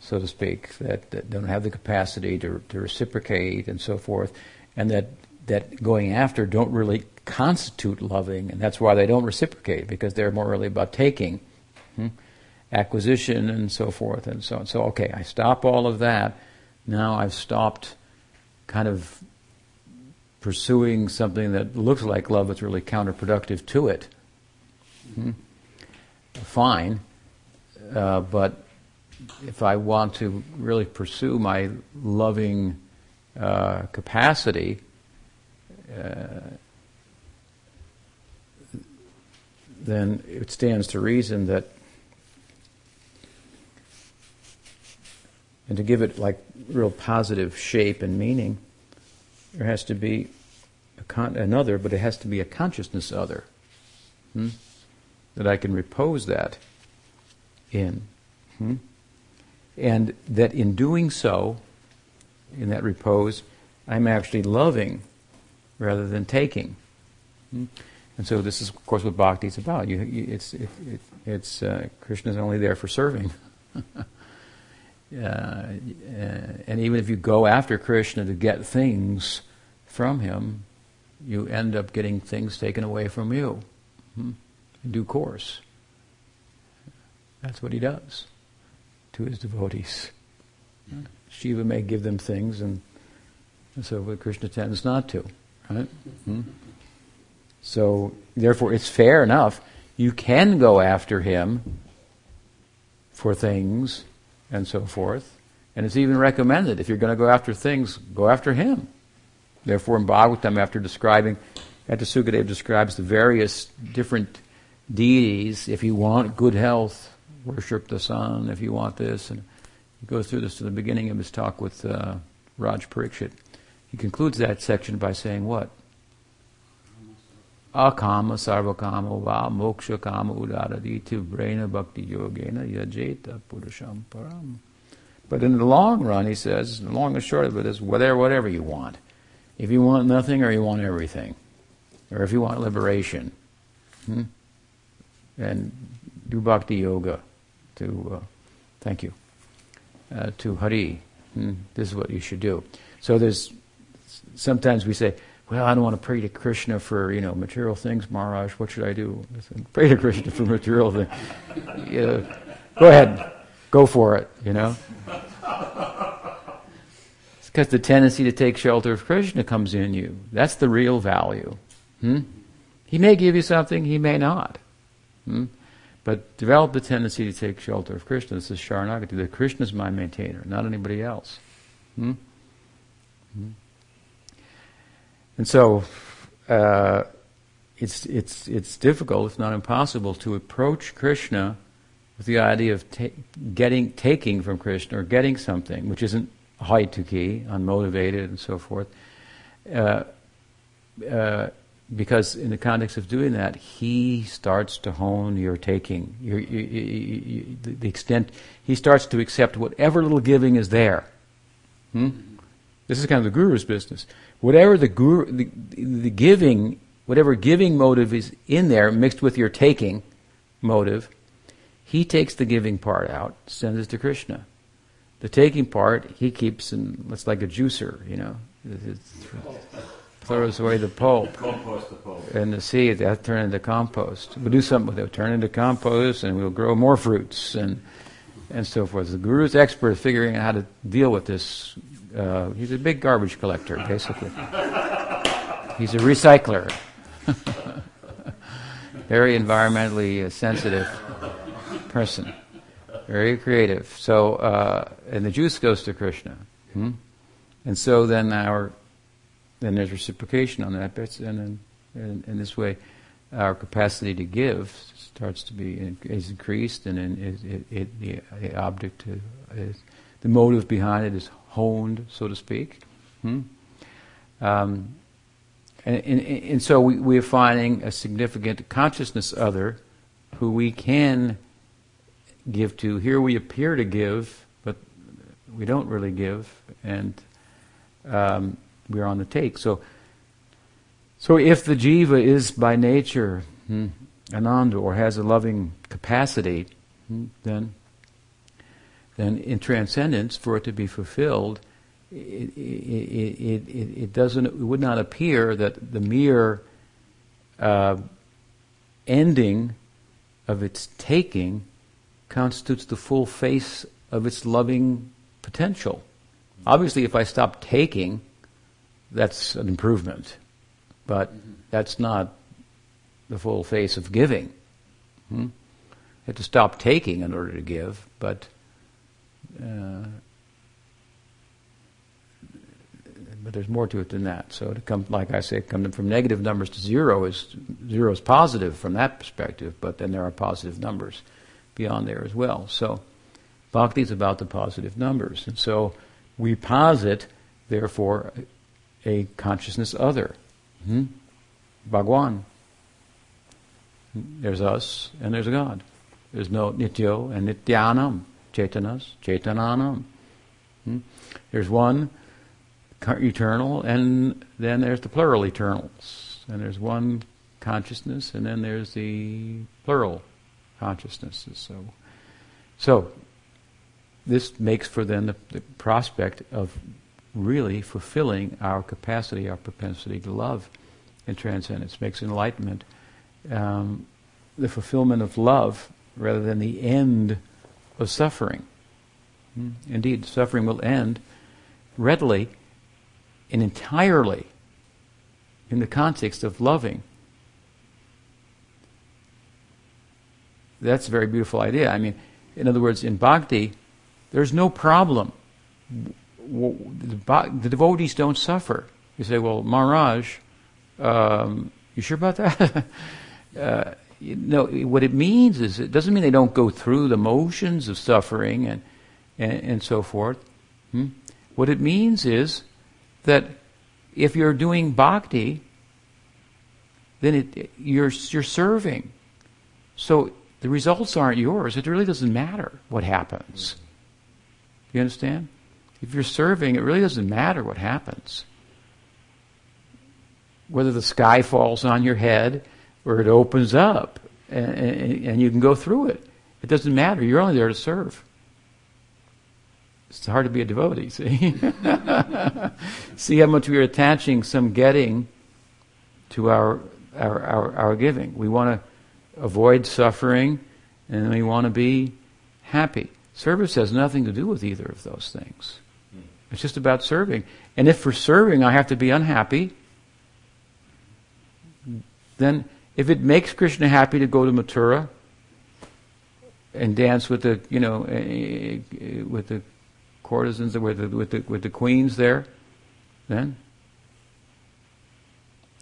so to speak, that, that don't have the capacity to, to reciprocate and so forth, and that, that going after don't really constitute loving, and that's why they don't reciprocate, because they're more really about taking, hmm, acquisition and so forth and so on. So, okay, I stop all of that. Now I've stopped kind of pursuing something that looks like love, that's really counterproductive to it. Hmm? Fine, uh, but if I want to really pursue my loving uh, capacity, uh, then it stands to reason that, and to give it like real positive shape and meaning, there has to be con- another, but it has to be a consciousness other. Hmm? That I can repose that in. Hmm? And that in doing so, in that repose, I'm actually loving rather than taking. Hmm? And so this is, of course, what bhakti is about. You, you, it's it, it, it's uh, Krishna is only there for serving. uh, and even if you go after Krishna to get things from him, you end up getting things taken away from you hmm? in due course. That's what he does to his devotees. Shiva may give them things, and, and so Krishna tends not to, right? Hmm? So, therefore, it's fair enough. You can go after him for things and so forth, And it's even recommended if you're going to go after things, go after him. Therefore, in Bhagavatam, after describing, after describes the various different deities, if you want good health, worship the sun, if you want this, and he goes through this to the beginning of his talk with uh, Raj Parikshit. He concludes that section by saying what? Akama sarvakama va moksha kama udaraditi vrena bhakti yogena yajeta purusham param. But in the long run, he says, the long and short of it is whatever, whatever you want. If you want nothing or you want everything, or if you want liberation, hmm? and do bhakti yoga to, uh, thank you, uh, to Hari. Hmm? This is what you should do. So there's, sometimes we say, well, I don't want to pray to Krishna for you know material things, Maharaj. What should I do? I said, pray to Krishna for material things. yeah, go ahead, go for it. You know, it's because the tendency to take shelter of Krishna comes in you. That's the real value. Hmm? He may give you something, he may not. Hmm? But develop the tendency to take shelter of Krishna. This is Sharanagati. That Krishna is my maintainer, not anybody else. Hmm? And so, uh, it's it's it's difficult, if not impossible, to approach Krishna with the idea of ta- getting taking from Krishna or getting something, which isn't haituki, unmotivated, and so forth. Uh, uh, because in the context of doing that, he starts to hone your taking, your, you, you, you, the extent he starts to accept whatever little giving is there. Hmm? This is kind of the guru's business. Whatever the guru, the, the giving, whatever giving motive is in there, mixed with your taking motive, he takes the giving part out, sends it to Krishna. The taking part he keeps and it's like a juicer, you know. It, throws away the pulp. Compost the pulp. And the seed, have turn into compost. We'll do something with it. We'll turn into compost and we'll grow more fruits and and so forth. The guru's expert at figuring out how to deal with this. Uh, he's a big garbage collector, basically. He's a recycler. Very environmentally sensitive person. Very creative. So, uh, and the juice goes to Krishna. Hmm? And so then our, then there's reciprocation on that, and in, in this way, our capacity to give starts to be is increased, and then it, it, it, the, object is the motive behind it is honed, so to speak. Hmm? Um, and, and, and, so we, we're finding a significant consciousness other who we can give to. Here we appear to give, but we don't really give, and um, we're on the take. So, so if the jiva is by nature hmm, ananda or has a loving capacity, hmm, then then in transcendence, for it to be fulfilled, it, it, it, it, doesn't it would not appear that the mere uh, ending of its taking constitutes the full face of its loving potential. Obviously, if I stop taking, that's an improvement, but that's not the full face of giving. Hmm? You have to stop taking in order to give, but but there's more to it than that. So to come, like I say, come from negative numbers to zero is zero is positive from that perspective, but then there are positive numbers beyond there as well. So bhakti is about the positive numbers, and so we posit, therefore, a consciousness other, hmm? Bhagwan. There's us and there's God. There's no nityo and nityanam, chetanas, chetananam. Hmm? There's one eternal, and then there's the plural eternals. And there's one consciousness, and then there's the plural consciousnesses. So, so this makes for then the, the prospect of really fulfilling our capacity, our propensity to love and transcendence. Makes enlightenment um, the fulfillment of love rather than the end of suffering. Hmm? Indeed, suffering will end readily and entirely in the context of loving. That's a very beautiful idea. I mean, in other words, in bhakti, there's no problem the, devotees don't suffer. You say, well, Maharaj, um, you sure about that? uh, you know, what it means is it doesn't mean they don't go through the motions of suffering and, and, and so forth. Hmm? What it means is that if you're doing bhakti, then it, you're, you're serving. So the results aren't yours. It really doesn't matter what happens. You understand? If you're serving, it really doesn't matter what happens. Whether the sky falls on your head or it opens up and, and, and you can go through it. It doesn't matter. You're only there to serve. It's hard to be a devotee, see? see how much we're attaching some getting to our, our, our, our giving. We want to avoid suffering and we want to be happy. Service has nothing to do with either of those things. Hmm. It's just about serving. And if for serving I have to be unhappy, then if it makes Krishna happy to go to Mathura and dance with the, you know, eh, eh, with the courtesans, with the, with the, with the queens there, then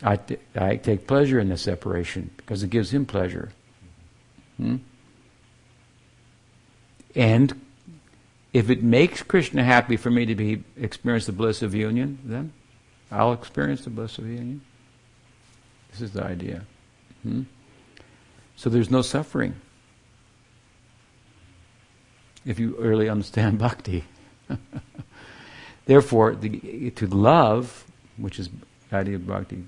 I, t- I take pleasure in the separation because it gives him pleasure. Hmm? And if it makes Krishna happy for me to be experience the bliss of union, then I'll experience the bliss of union. This is the idea. Hmm? So there's no suffering if you really understand bhakti. Therefore, the, to love, which is the idea of bhakti,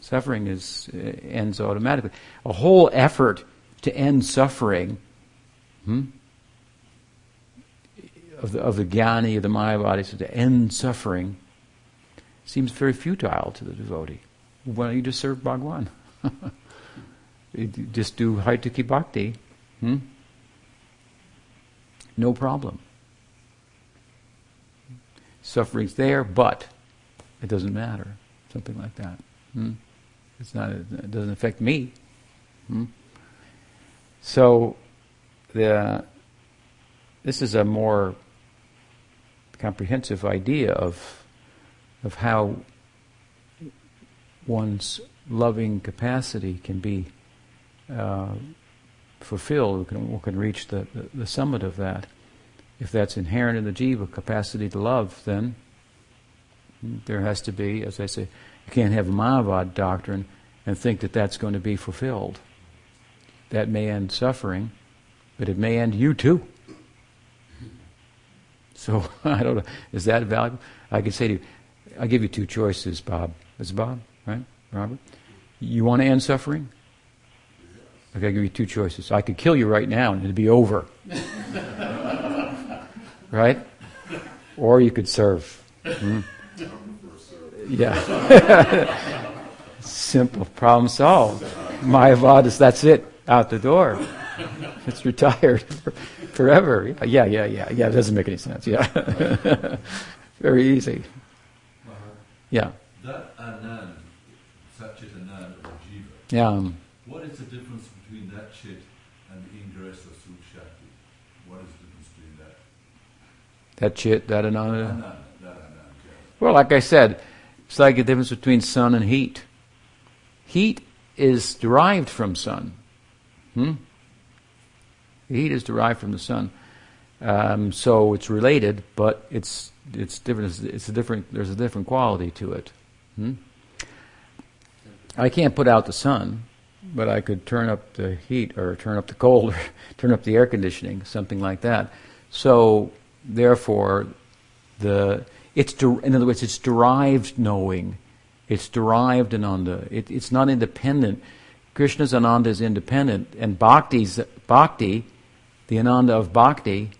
suffering is uh, ends automatically. A whole effort to end suffering hmm, of the of the jnani of the Mayavadi, so to end suffering, seems very futile to the devotee. Don't you just serve Bhagwan? just do Ahaituki Bhakti. Hmm? No problem. Suffering's there, but it doesn't matter. Something like that. Hmm? It's not. It doesn't affect me. Hmm? So, the this is a more comprehensive idea of of how one's loving capacity can be uh, fulfilled, we can, we can reach the, the, the, summit of that. If that's inherent in the jiva, capacity to love, then there has to be, as I say, you can't have a Mayavad doctrine and think that that's going to be fulfilled. That may end suffering, but it may end you too. So I don't know. Is that valuable? I could say to you, I give you two choices, Bob. Is Bob right, Robert? You want to end suffering? Okay, I give you two choices. I could kill you right now and it'd be over. right? Or you could serve. Hmm? Yeah. Simple. Problem solved. Mayavadis, that's it. Out the door. It's retired forever. Yeah, yeah, yeah. Yeah, it doesn't make any sense. Yeah. Very easy. Yeah. That anand, Satchit anand or jiva. Yeah. What is the difference between that chit and the ingress of Swarup Shakti? What is the difference between that? That chit, that ananda? Anand, that anand, yeah. Well, like I said, it's like the difference between sun and heat. Heat is derived from sun. Hmm? Heat is derived from the sun. Um, so it's related, but it's it's different. It's a different. There's a different quality to it. Hmm? I can't put out the sun, but I could turn up the heat or turn up the cold or turn up the air conditioning, something like that. So therefore, the it's de- in other words, it's derived knowing. It's derived ananda. It, it's not independent. Krishna's ananda is independent, and bhakti's bhakti, the ananda of bhakti,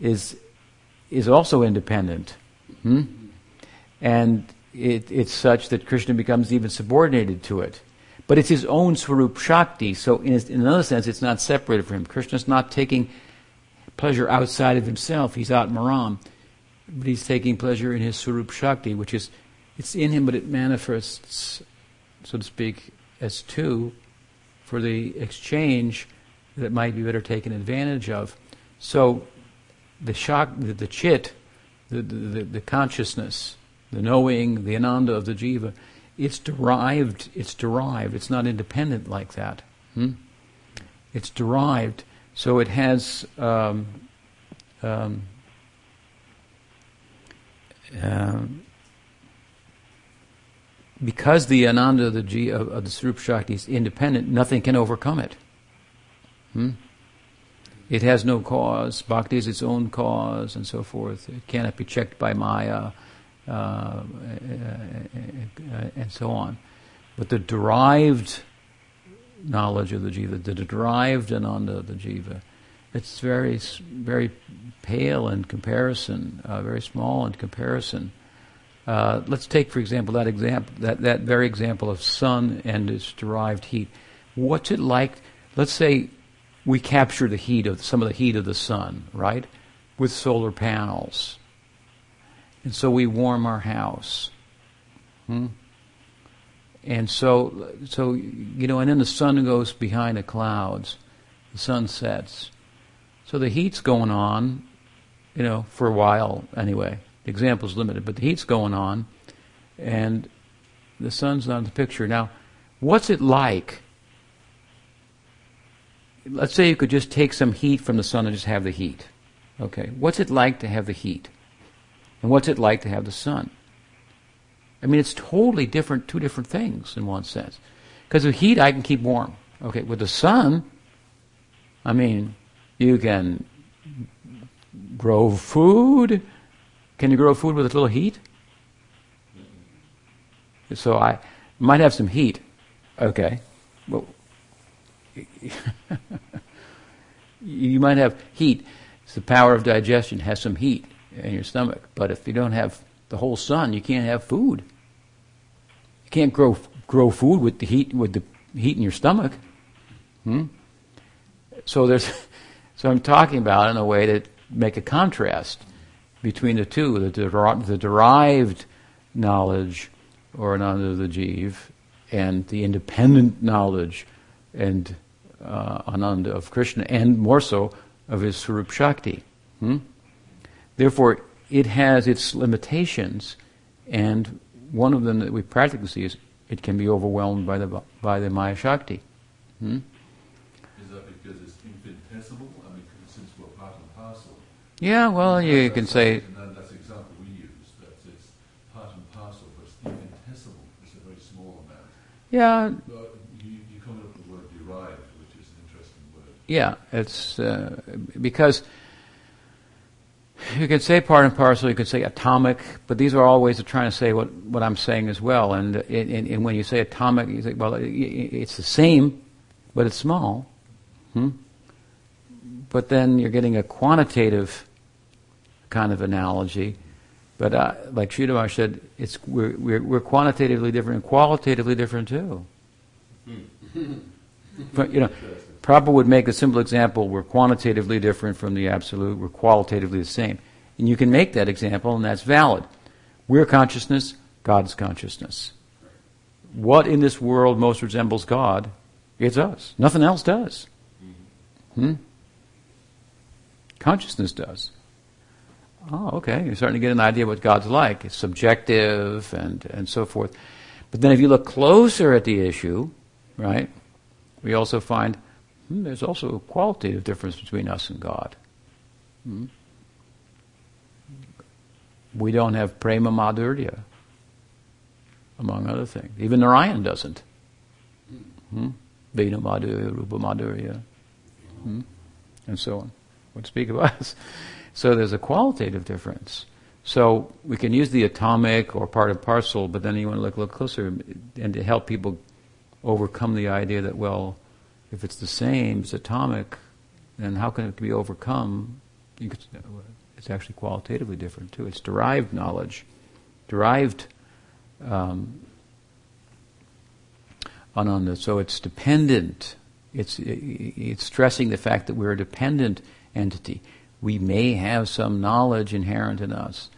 is is also independent. Hmm? And it, it's such that Krishna becomes even subordinated to it. But it's his own Swarup Shakti, so in, in another sense, it's not separated from him. Krishna's not taking pleasure outside of himself, he's atmaram. But he's taking pleasure in his Swarup Shakti, which is, it's in him, but it manifests, so to speak, as two for the exchange that might be better taken advantage of. So the shock, the, the chit, the, the, the consciousness, the knowing, the ananda of the jiva, it's derived. It's derived. It's not independent like that. Hmm? It's derived, so it has. Um, um, um, because the ananda of the, G, of, of the Swarup Shakti is independent, nothing can overcome it. Hmm? It has no cause. Bhakti is its own cause, and so forth. It cannot be checked by Maya, uh, and so on. But the derived knowledge of the jiva, the derived ananda of the jiva, it's very, very pale in comparison, uh, very small in comparison. Uh, let's take, for example, that example, that, that very example of sun and its derived heat. What's it like? Let's say we capture the heat of some of the heat of the sun, right, with solar panels, and so we warm our house. Hmm? And so, so you know, and then the sun goes behind the clouds, the sun sets. So the heat's going on, you know, for a while anyway. The example's limited, but the heat's going on, and the sun's not in the picture. Now, what's it like? Let's say you could just take some heat from the sun and just have the heat. Okay, what's it like to have the heat? And what's it like to have the sun? I mean, it's totally different, two different things in one sense. Because with heat, I can keep warm. Okay, with the sun, I mean, you can grow food. Can you grow food with a little heat? So I might have some heat. Okay. Well, you might have heat. It's the power of digestion has some heat in your stomach. But if you don't have the whole sun, you can't have food. You can't grow grow food with the heat with the heat in your stomach. Hmm? So there's so I'm talking about in a way to make a contrast between the two, the, der- the derived knowledge or ananda the jiv and the independent knowledge and uh, ananda of Krishna and more so of his Swarup Shakti. Hmm? Therefore, it has its limitations, and one of them that we practically see is it can be overwhelmed by the by the Maya Shakti. Hmm? Is that because it's infinitesimal? I mean, since we're part and parcel. Yeah, well, you can say that- that's the example we use, that it's part and parcel, but it's infinitesimal. It's a very small amount. yeah, But you, you come up with the word derived, which is an interesting word. yeah. It's uh, because you could say part and parcel. You could say atomic, but these are all ways of trying to say what, what I'm saying as well. And, and, and when you say atomic, you say, well, it, it's the same, but it's small. Hmm? But then you're getting a quantitative kind of analogy. But uh, like Sridhar said, it's, we're, we're, we're quantitatively different and qualitatively different too. but, you know, Prabhupada would make a simple example, we're quantitatively different from the absolute, we're qualitatively the same. And you can make that example, and that's valid. We're consciousness, God's consciousness. What in this world most resembles God? It's us. Nothing else does. Hmm? Consciousness does. Oh, okay. You're starting to get an idea of what God's like. It's subjective and, and so forth. But then if you look closer at the issue, right, we also find hmm, there's also a qualitative difference between us and God. Hmm? We don't have prema madhurya, among other things. Even Narayan doesn't. Hmm? Venu madhurya, rupa madhurya, hmm? and so on. Would speak of us. So there's a qualitative difference. So we can use the atomic or part and parcel, but then you want to look a little closer and to help people overcome the idea that, well, if it's the same, it's atomic, then how can it be overcome? It's actually qualitatively different too. It's derived knowledge, derived um, ananda. So it's dependent. It's it's stressing the fact that we're a dependent entity. We may have some knowledge inherent in us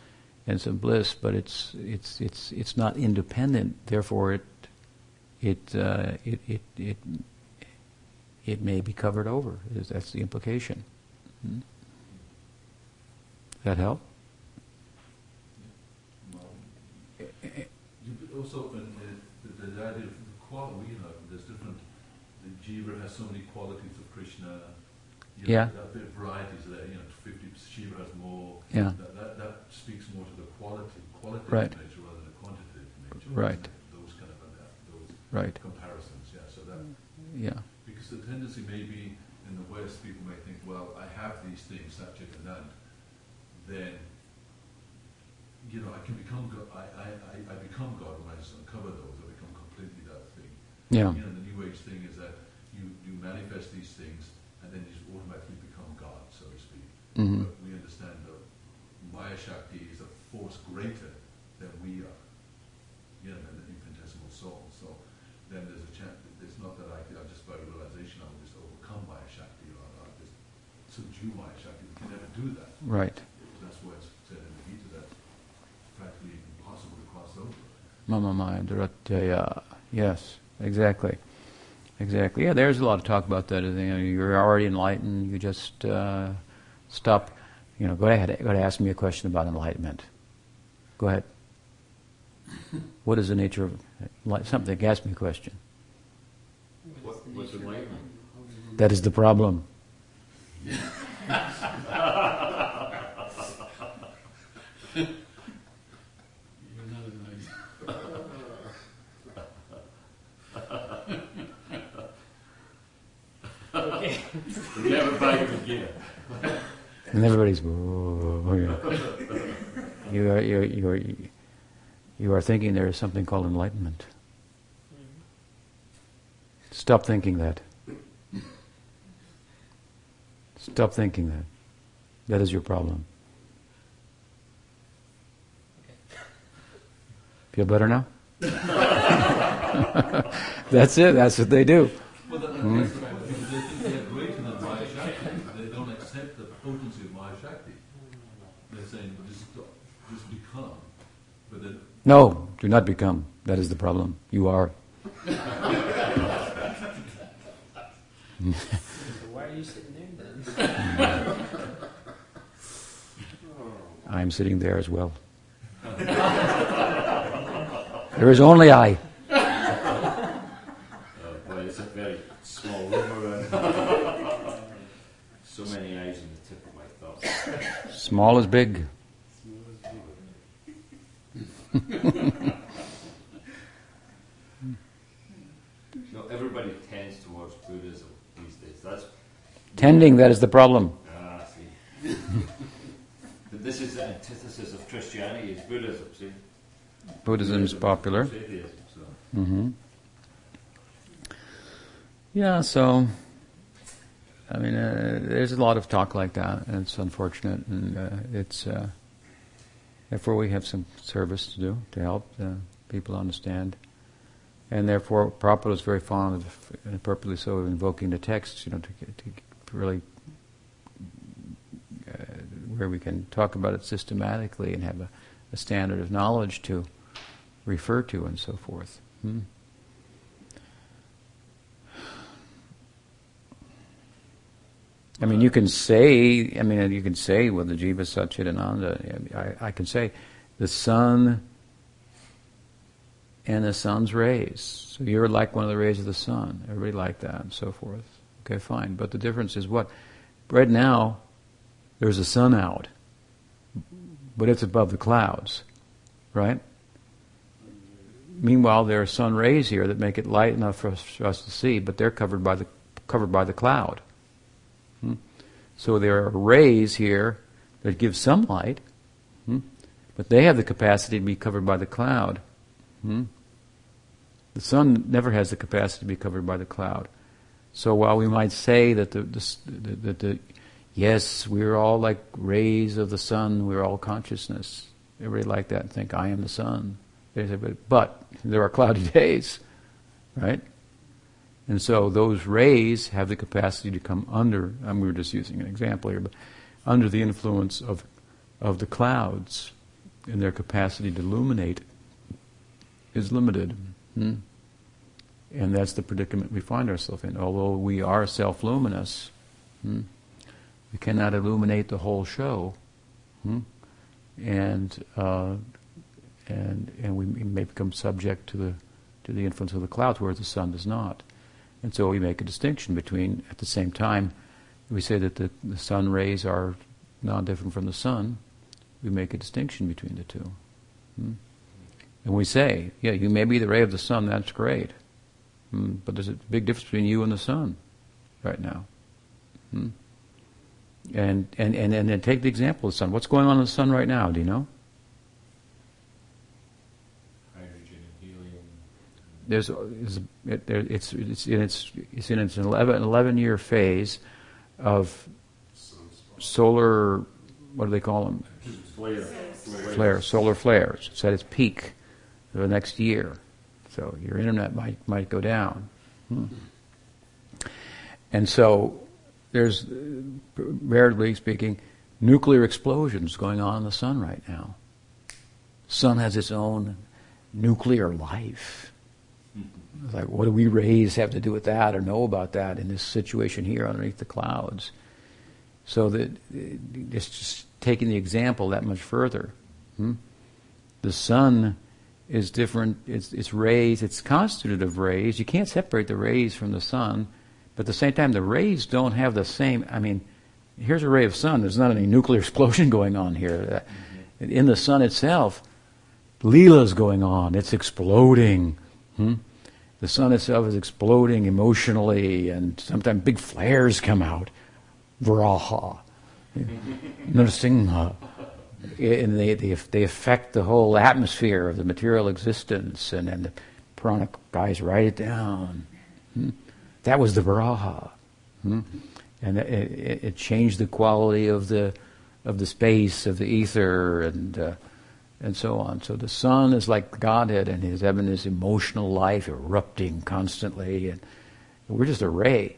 and some bliss, but it's it's it's it's not independent. Therefore, it it uh, it, it it it may be covered over. That's the implication. Hmm? That help? You also, in, the, the idea of the quality, you know, there's different, the Jiva has so many qualities of Krishna. You know, Yeah. There are bit varieties there, you know, 50, Shiva has more. Yeah. That, that, that speaks more to the quality, qualitative Right. nature rather than the quantitative nature. Right. Those kind of, uh, those Right. comparisons, yeah, so that, Yeah. because the tendency may be in the West, people may think, well, I have these things, such and that, then, you know, I can become God, I, I, I, I become God when I just uncover those, I become completely that thing. Yeah. You know, the New Age thing is that you, you manifest these things, and then you just automatically become God, so to speak. Mhm. But we understand that Maya Shakti is a force greater than we are, you know, than the infinitesimal soul. So then there's a chance, it's not that I, I just by realization I will just overcome Maya Shakti or I'll just subdue Maya Shakti. We can never do that. Right. That's why it's said in the Gita that practically impossible to cross over. Mama Maya Duratyaya. Yes, exactly. Exactly. Yeah, there's a lot of talk about that. You know, you're already enlightened. You just uh, stop. You know, go ahead. Go ahead. Ask me a question about enlightenment. Go ahead. What is the nature of something? Ask me a question. What, what's enlightenment? That is the problem. never back it again. And everybody's. "Whoa," yeah. You are you are, you are you are thinking there is something called enlightenment. Stop thinking that. Stop thinking that. That is your problem. Feel better now? That's it. That's what they do. Well, that, Hmm. that's the point. Because they think they're greater than Maya Shakti. They don't accept the potency of Maya Shakti. They're saying, well, just, just become. But then, No, do not become. That is the problem. You are. So why are you sitting there then? I'm sitting there as well. there is only I. Oh boy, it's a very small room so many eyes in the tip of my thoughts. Small is big. No, everybody tends towards Buddhism these days. That's Tending, that is the problem. ah, see. but this is the antithesis of Christianity is Buddhism. See, Buddhism is popular. is atheism. So. hmm Yeah, so I mean, uh, there's a lot of talk like that, and it's unfortunate, and uh, it's uh, therefore we have some service to do to help uh, people understand, and therefore Prabhupada was very fond of, and appropriately so, of invoking the texts, you know, to, to really uh, where we can talk about it systematically and have a, a standard of knowledge to refer to and so forth. Hmm. I mean, you can say, I mean, you can say, well, the Jiva Satchidananda, I, I can say, the sun and the sun's rays. So you're like one of the rays of the sun. Everybody like that and so forth. Okay, fine. But the difference is what? Right now, there's a sun out, but it's above the clouds, right? Meanwhile, there are sun rays here that make it light enough for us, for us to see, but they're covered by the covered by the cloud. So there are rays here that give some light, hmm? but they have the capacity to be covered by the cloud. Hmm? The sun never has the capacity to be covered by the cloud. So while we might say that the, the, the, the, the yes, we're all like rays of the sun, we're all consciousness. Everybody like that and think, I am the sun. But there are cloudy days, right? And so those rays have the capacity to come under, and we were just using an example here, but under the influence of, of the clouds, and their capacity to illuminate is limited. Hmm? And that's the predicament we find ourselves in. Although we are self luminous, hmm, we cannot illuminate the whole show. Hmm? And, uh, and, and we may become subject to the, to the influence of the clouds, whereas the sun does not. And so we make a distinction between, at the same time, we say that the, the sun rays are non different from the sun, we make a distinction between the two. Hmm? And we say, yeah, you may be the ray of the sun, that's great. Hmm? But there's a big difference between you and the sun right now. Hmm? And, and, and, and then take the example of the sun. What's going on in the sun right now? Do you know? There's, it, there, it's, it's in its, it's in its 11, 11 year phase of solar, what do they call them? Flare. Flare, solar flares. It's at its peak the next year. So your internet might, might go down. Hmm. And so there's, relatively speaking, nuclear explosions going on in the sun right now. Sun has its own nuclear life. It's like, what do we rays have to do with that or know about that in this situation here underneath the clouds? So that it's just taking the example that much further. Hmm? The sun is different. It's, it's rays. It's constituted of rays. You can't separate the rays from the sun, but at the same time, the rays don't have the same. I mean, here's a ray of sun. There's not any nuclear explosion going on here. In the sun itself, Leela's going on. It's exploding. Hmm? The sun itself is exploding emotionally, and sometimes big flares come out. Varaha. Nrsimha. And they, they, they affect the whole atmosphere of the material existence, and then the Purana guys write it down. Hmm? That was the Varaha. Hmm? And it, it, it, changed the quality of the, of the space, of the ether, and uh, and so on. So the sun is like Godhead, and his having his emotional life erupting constantly, and we're just a ray.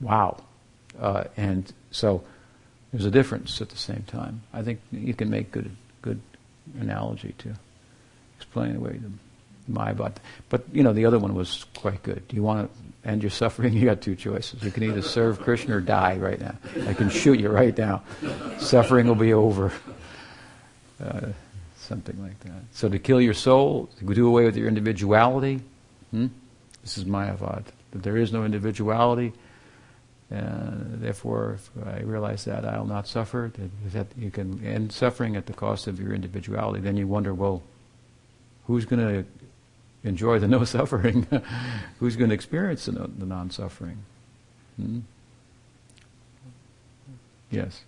Wow, uh, and so there's a difference at the same time. I think you can make good good analogy to explain away the Mayavad. But you know the other one was quite good. Do you want to end your suffering? You got two choices. You can either serve Krishna or die right now. I can shoot you right now. Suffering will be over. Uh, something like that. So to kill your soul, to do away with your individuality, hmm? this is Mayavad. That there is no individuality, and therefore, if I realize that, I'll not suffer. That, that you can end suffering at the cost of your individuality. Then you wonder, well, who's going to enjoy the no suffering? who's going to experience the, no, the non-suffering? Hmm? Yes.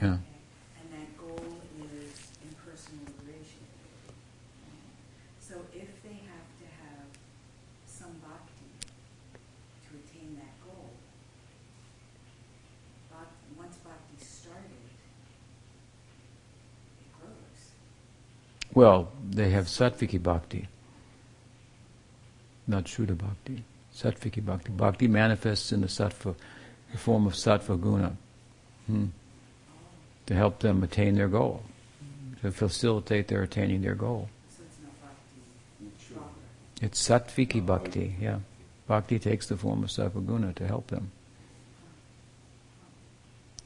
Yeah. And that goal is impersonal liberation. So if they have to have some bhakti to attain that goal, bhakti, once bhakti it grows. Well, they have sattviki bhakti, not shuddha bhakti. Sattviki bhakti. Bhakti manifests in the sattva, the form of sattva guna. Hmm to help them attain their goal, to facilitate their attaining their goal. It's bhakti. It's sattviki bhakti, yeah. Bhakti takes the form of sattva guna to help them.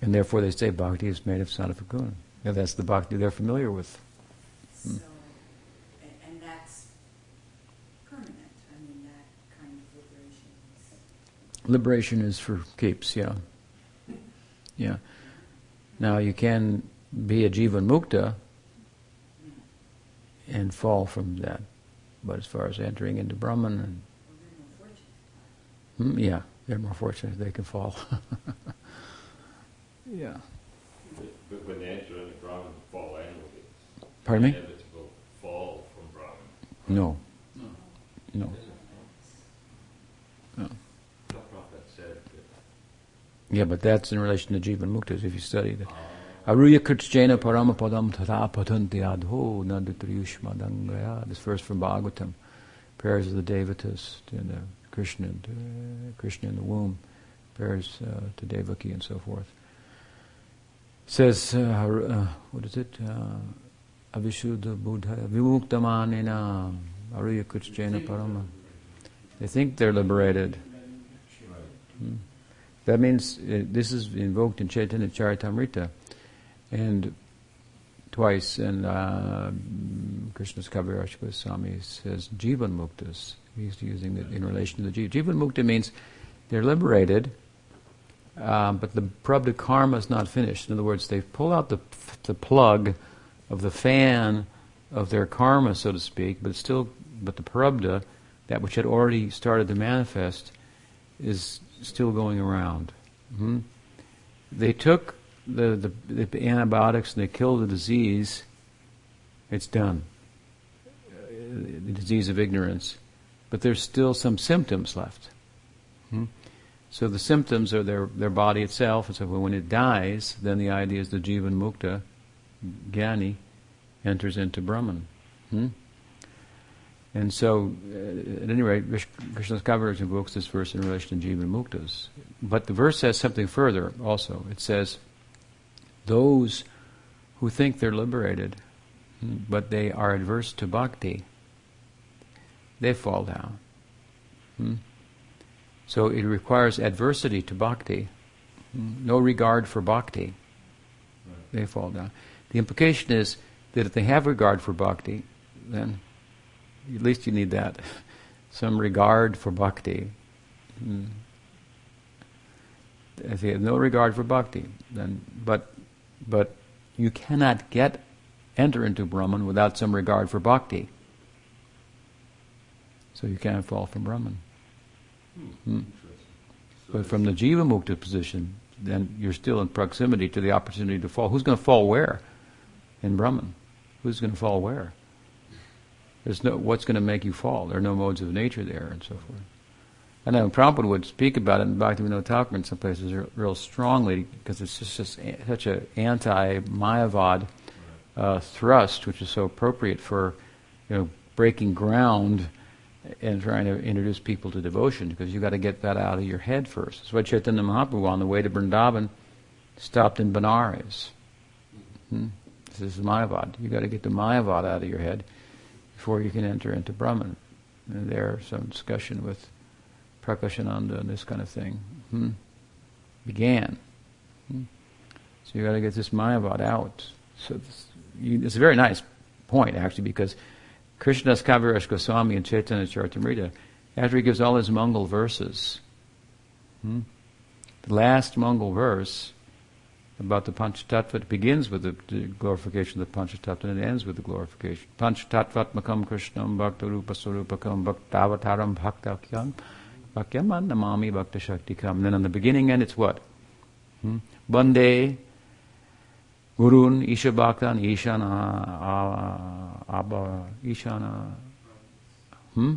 And therefore they say bhakti is made of sattva guna. Yeah, that's the bhakti they're familiar with. So, and that's permanent. I mean, that kind of liberation is. Liberation is for keeps, yeah. Yeah. Now you can be a jivan mukta and fall from that, but as far as entering into Brahman and well, hmm, yeah, they're more fortunate they can fall. yeah. But when they enter into Brahman, fall anyway. Pardon me? Inevitable fall from Brahman. No. No. No. The prophet said that Yeah, but that's in relation to jivan muktas if you study the Aruya Kricchrena Paramapadam Tata Patanti Adho Nandatriyushmadangaya. This verse from Bhagavatam. Prayers of the Devatas, the Krishna, to, Krishna in the womb, bears uh, to Devaki and so forth. Says, uh, uh, what is it? Uh, Avishuddha Buddha Vimuktamanena Arya Parama. They think they're liberated. Hmm. That means uh, this is invoked in Chaitanya Charitamrita, and twice, and uh, Krishnadas Kaviraj Goswami says Jivan Muktas. He's using it in relation to the Jivan. Jivan Mukta means they're liberated, um, but the prarabdha karma is not finished. In other words, they pull out the, the plug of the fan of their karma, so to speak, but still, but the prarabdha, that which had already started to manifest, is still going around. Mm-hmm. They took the, the, the, antibiotics and they killed the disease. It's done. Uh, the disease of ignorance. But there's still some symptoms left. Mm-hmm. So the symptoms are their, their body itself, and so when it dies, then the idea is the Jivan Mukta, Jnani, enters into Brahman. Hmm? And so, uh, at any rate, Krishnadas Kaviraj invokes this verse in relation to Jivan Muktas. But the verse says something further also. It says, those who think they're liberated, hmm, but they are adverse to bhakti, they fall down. Hmm? So it requires adversity to bhakti, no regard for bhakti. They fall down. The implication is that if they have regard for bhakti, then at least you need that. Some regard for bhakti. Hmm. If you have no regard for bhakti, then but but you cannot get enter into Brahman without some regard for bhakti. So you can't fall from Brahman. Hmm. But from the jiva mukta position, then you're still in proximity to the opportunity to fall. Who's going to fall where? In Brahman. Who's going to fall where? There's no what's going to make you fall. There are no modes of nature there, and so forth. I know Prabhupada would speak about it in Bhaktivinoda Thakur in some places real strongly because it's just, just such an anti-Mayavad uh, thrust, which is so appropriate for you know breaking ground and trying to introduce people to devotion because you've got to get that out of your head first. That's why Chaitanya Mahaprabhu on the way to Vrindavan stopped in Benares. Hmm? This is Mayavad. You've got to get the Mayavad out of your head before you can enter into Brahman. And there's some discussion with Prakashananda and this kind of thing hmm? began. Hmm? So you've got to get this Mayavad out. So this, you, it's a very nice point, actually, because Krishnadas Kaviraj Goswami in Chaitanya Charitamrita, after he gives all his Mangal verses, hmm, the last Mangal verse about the Panchatattva begins with the, glorification of the Panchatattva and it ends with the glorification. Panchatattvatmakam Krishnam Bhakta Rupa Svarupakam Bhaktavataram Bhaktakhyam Bhakyam Namami Bhakta Shaktikam. And then on the beginning end it's what? Hmm? Bande Gurun, Isha Bhaktan, Ishana, Abba, Ishana. Hmm?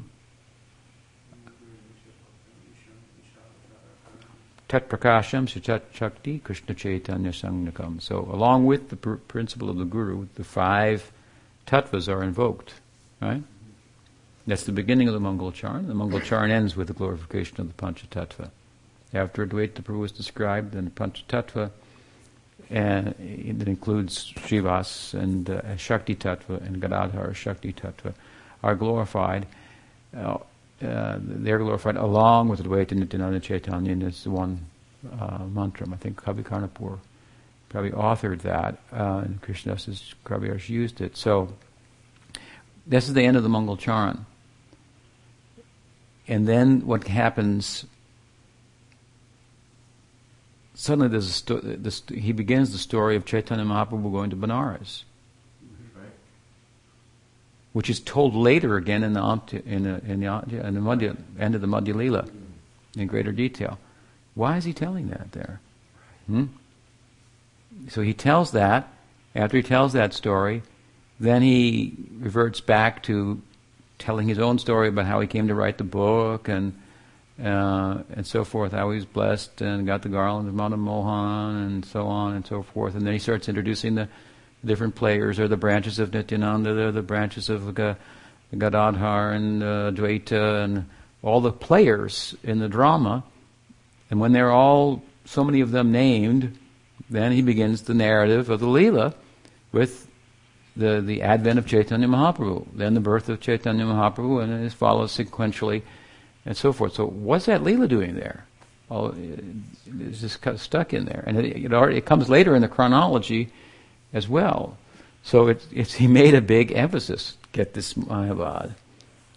Tat Prakasham, Sachat Shakti, Krishna Chaitanya Sanjnakam. So, along with the pr- principle of the Guru, the five tattvas are invoked, right? That's the beginning of the Mangal Charan. The Mangal Charan ends with the glorification of the Panchatattva. After Advaita Prabhu is described, then the Panchatattva and it includes Shrivas and uh, Shakti Tattva and Gadadhar Shakti Tattva, are glorified. Uh, uh, they're glorified along with Advaita Nityananda Chaitanya, it's the one uh, mantra. I think Kavi Karnapur probably authored that, uh, and Krishnadas Kaviraj used it. So, this is the end of the Mangal Charan. And then what happens suddenly there's a sto- this, he begins the story of Chaitanya Mahaprabhu going to Benares, which is told later again in the in the in the, in the Madhya, end of the Madhya Lila in greater detail. Why is he telling that there? Hmm? So he tells that. After he tells that story, then he reverts back to telling his own story about how he came to write the book and uh, and so forth, how he's blessed and got the garland of Madan Mohan and so on and so forth. And then he starts introducing the different players or the branches of Nityananda, they're the branches of Gadadhar and uh, Dvaita and all the players in the drama, and when they're all, so many of them named, then he begins the narrative of the Leela with the, the advent of Chaitanya Mahaprabhu, then the birth of Chaitanya Mahaprabhu, and it follows sequentially, and so forth. So, what's that Leela doing there? Well, it's just cut- stuck in there, and it, it, already, it comes later in the chronology as well. So it, it's, he made a big emphasis. Get this Mayavad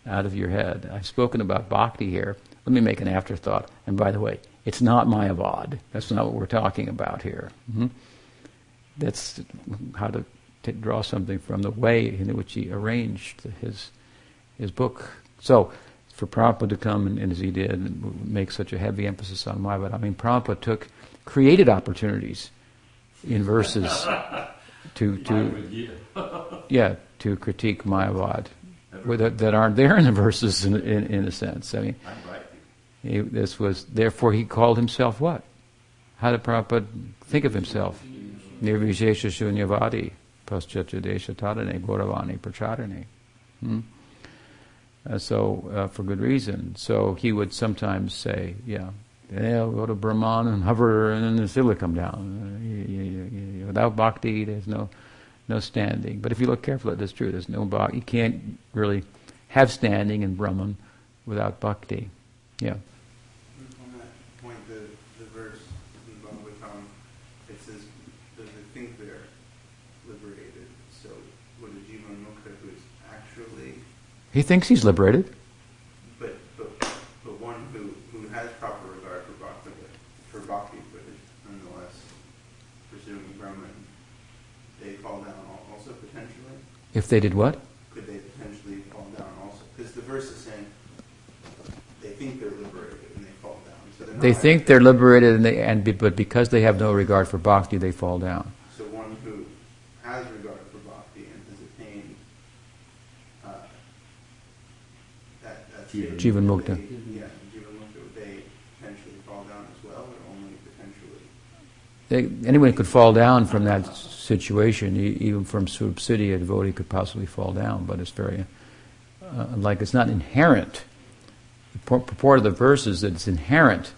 out of your head. I've spoken about bhakti here. Let me make an afterthought. And by the way, it's not Mayavad. That's not what we're talking about here. hmm That's how to t- draw something from the way in which he arranged his his book. So, for Prabhupada to come and, and as he did, and make such a heavy emphasis on Mayavad, I mean, Prabhupada took created opportunities in verses to to yeah to critique Mayavad that, that aren't there in the verses in, in, in a sense. I mean, he, this was therefore he called himself what? How did Prabhupada think of himself? Nirvishesha shunyavadi paschatadesha tadane gauravani pracharane. Hmm? Uh, so uh, for good reason. So he would sometimes say, yeah, yeah, go to Brahman and hover, and then the Sila come down. Uh, without bhakti, there's no no standing. But if you look carefully, that's true. There's no bhakti. You can't really have standing in Brahman without bhakti. Yeah. On that point, the, the verse in Bhagavatam, it says, does it think they're liberated? So would a jiva mukta who is actually, He thinks he's liberated. but, but, but one who, who has proper regard for bhakti, for bhakti, but is nonetheless pursuing Brahman, they fall down also potentially? If they did what? Could they potentially fall down also? Because the verse is saying they think they're liberated and they fall down. So They think they're liberated, and they, and be, but because they have no regard for bhakti, they fall down. So one who has regard for bhakti and has attained uh, that, that state, Jivan mukta. Yeah, jivan mukta, would they potentially fall down as well, or only potentially? They, anyone could fall down from that situation, e- even from subsidia, a devotee could possibly fall down, but it's very uh, like it's not inherent. The pur- purport of the verse is that it's inherent.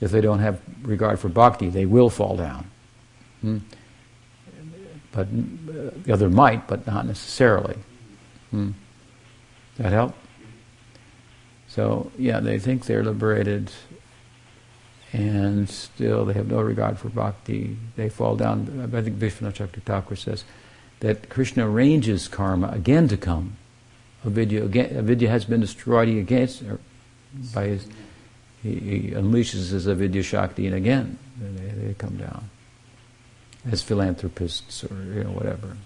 If they don't have regard for bhakti, they will fall down. Hmm? But uh, the other might, but not necessarily. Hmm? That help? So yeah, they think they're liberated and still they have no regard for bhakti. They fall down. I think Vishwanath Thakur says that Krishna arranges karma again to come. Avidya, again, avidya has been destroyed against or by his. He, he unleashes his avidya shakti, and again they, they come down as philanthropists or you know whatever.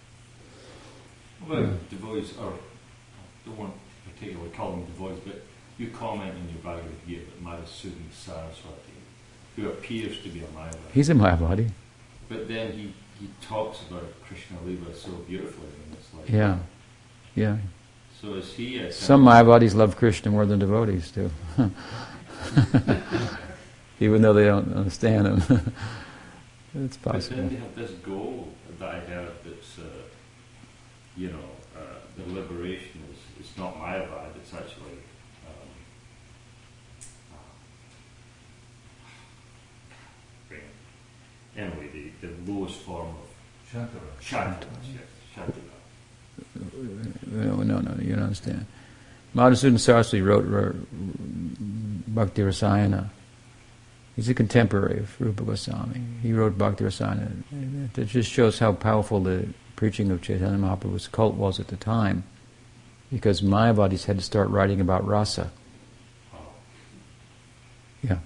Well, devotees, or I don't want to particularly call them devotees, but you comment in your Bhagavad Gita that Madhusudana Saraswati, who appears to be a Mayavadi, He's in Mayavadi. but then he, he talks about Krishna Lila so beautifully, and it's like, Yeah, yeah. so is he a Some Mayavadis love Krishna more than devotees do. Even though they don't understand him. it's But then possible. they have this goal that I have that's, uh, you know, uh, the liberation is it's not Mayavad, it's actually. Um, uh, anyway, the, the lowest form of Shantara. Shantara. yes, Shantara. No, no, no, you don't understand. Madhusudan Saraswati wrote R- Bhakti Rasayana. He's a contemporary of Rupa Goswami. He wrote Bhakti Rasayana. It just shows how powerful the preaching of Chaitanya Mahaprabhu's cult was at the time, because Mayavadis had to start writing about rasa. Oh, Yeah.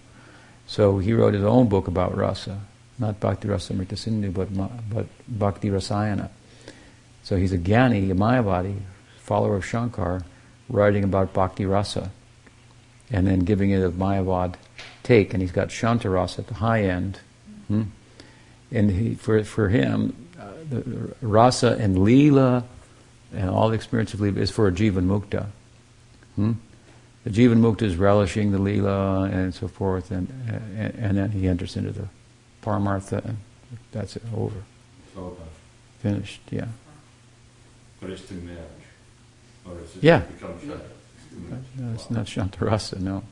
So he wrote his own book about rasa, not Bhakti Rasamrita Sindhu, but, but Bhakti Rasayana. So he's a Jnani, a Mayavadi, follower of Shankar, writing about Bhakti Rasa, and then giving it a Mayavad take, and he's got Shanta Rasa at the high end. Hmm? And he, for, for him, uh, the Rasa and Leela and all the experience of Leela is for a Jivan Mukta. Hmm? The Jivan Mukta is relishing the Leela and so forth, and, and, and then he enters into the Paramartha, and that's it, over. it's all. Finished, yeah. But it's to merge. Or is it Yeah. to become Shantara? No, it's not Shantarasa, no.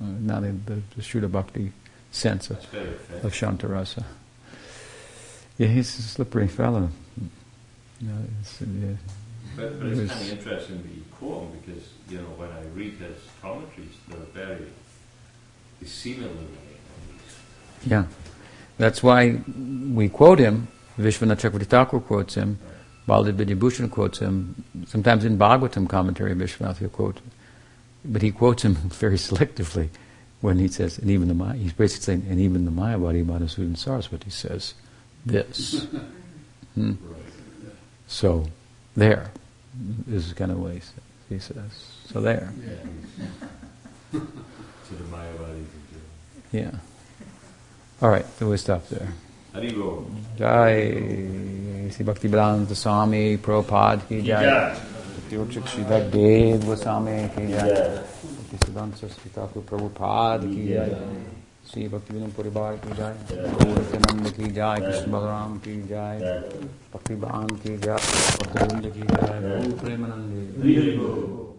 Uh, not in the, the Shuddha Bhakti sense of, That's of Shantarasa. Yeah, he's a slippery fellow. You know, it's, yeah. But, but It it's was- kind of interesting that you quote him because, you know, when I read his commentaries, they're very, they seem illuminating. Yeah. That's why we quote him. Vishwanath Chakravarti Thakur quotes him. Baladev Vidyabhushan quotes him. Sometimes in Bhagavatam commentary, Vishwanath will quote. But he quotes him very selectively when he says, and even the Maya, he's basically saying, and even the Mayavadi Madhusudana Saraswati says this. Hmm? So, there is kind of way he says. So there. To the Mayavadis Yeah. All right, so we stop there. to Haribo. Jai Sri Bhakti Vedanta Swami Prabhupada ki jai. Bhakti Sri Dev Goswami ki jai. Bhakti Siddhanta Saraswati Thakur Prabhupada ki jai. Sri Bhakti Vinod Parivar ki jai. Gauratananda ki jai. Krishna Balaram ki jai. Bhakti Bhan ki jai. Bhakti Vrinda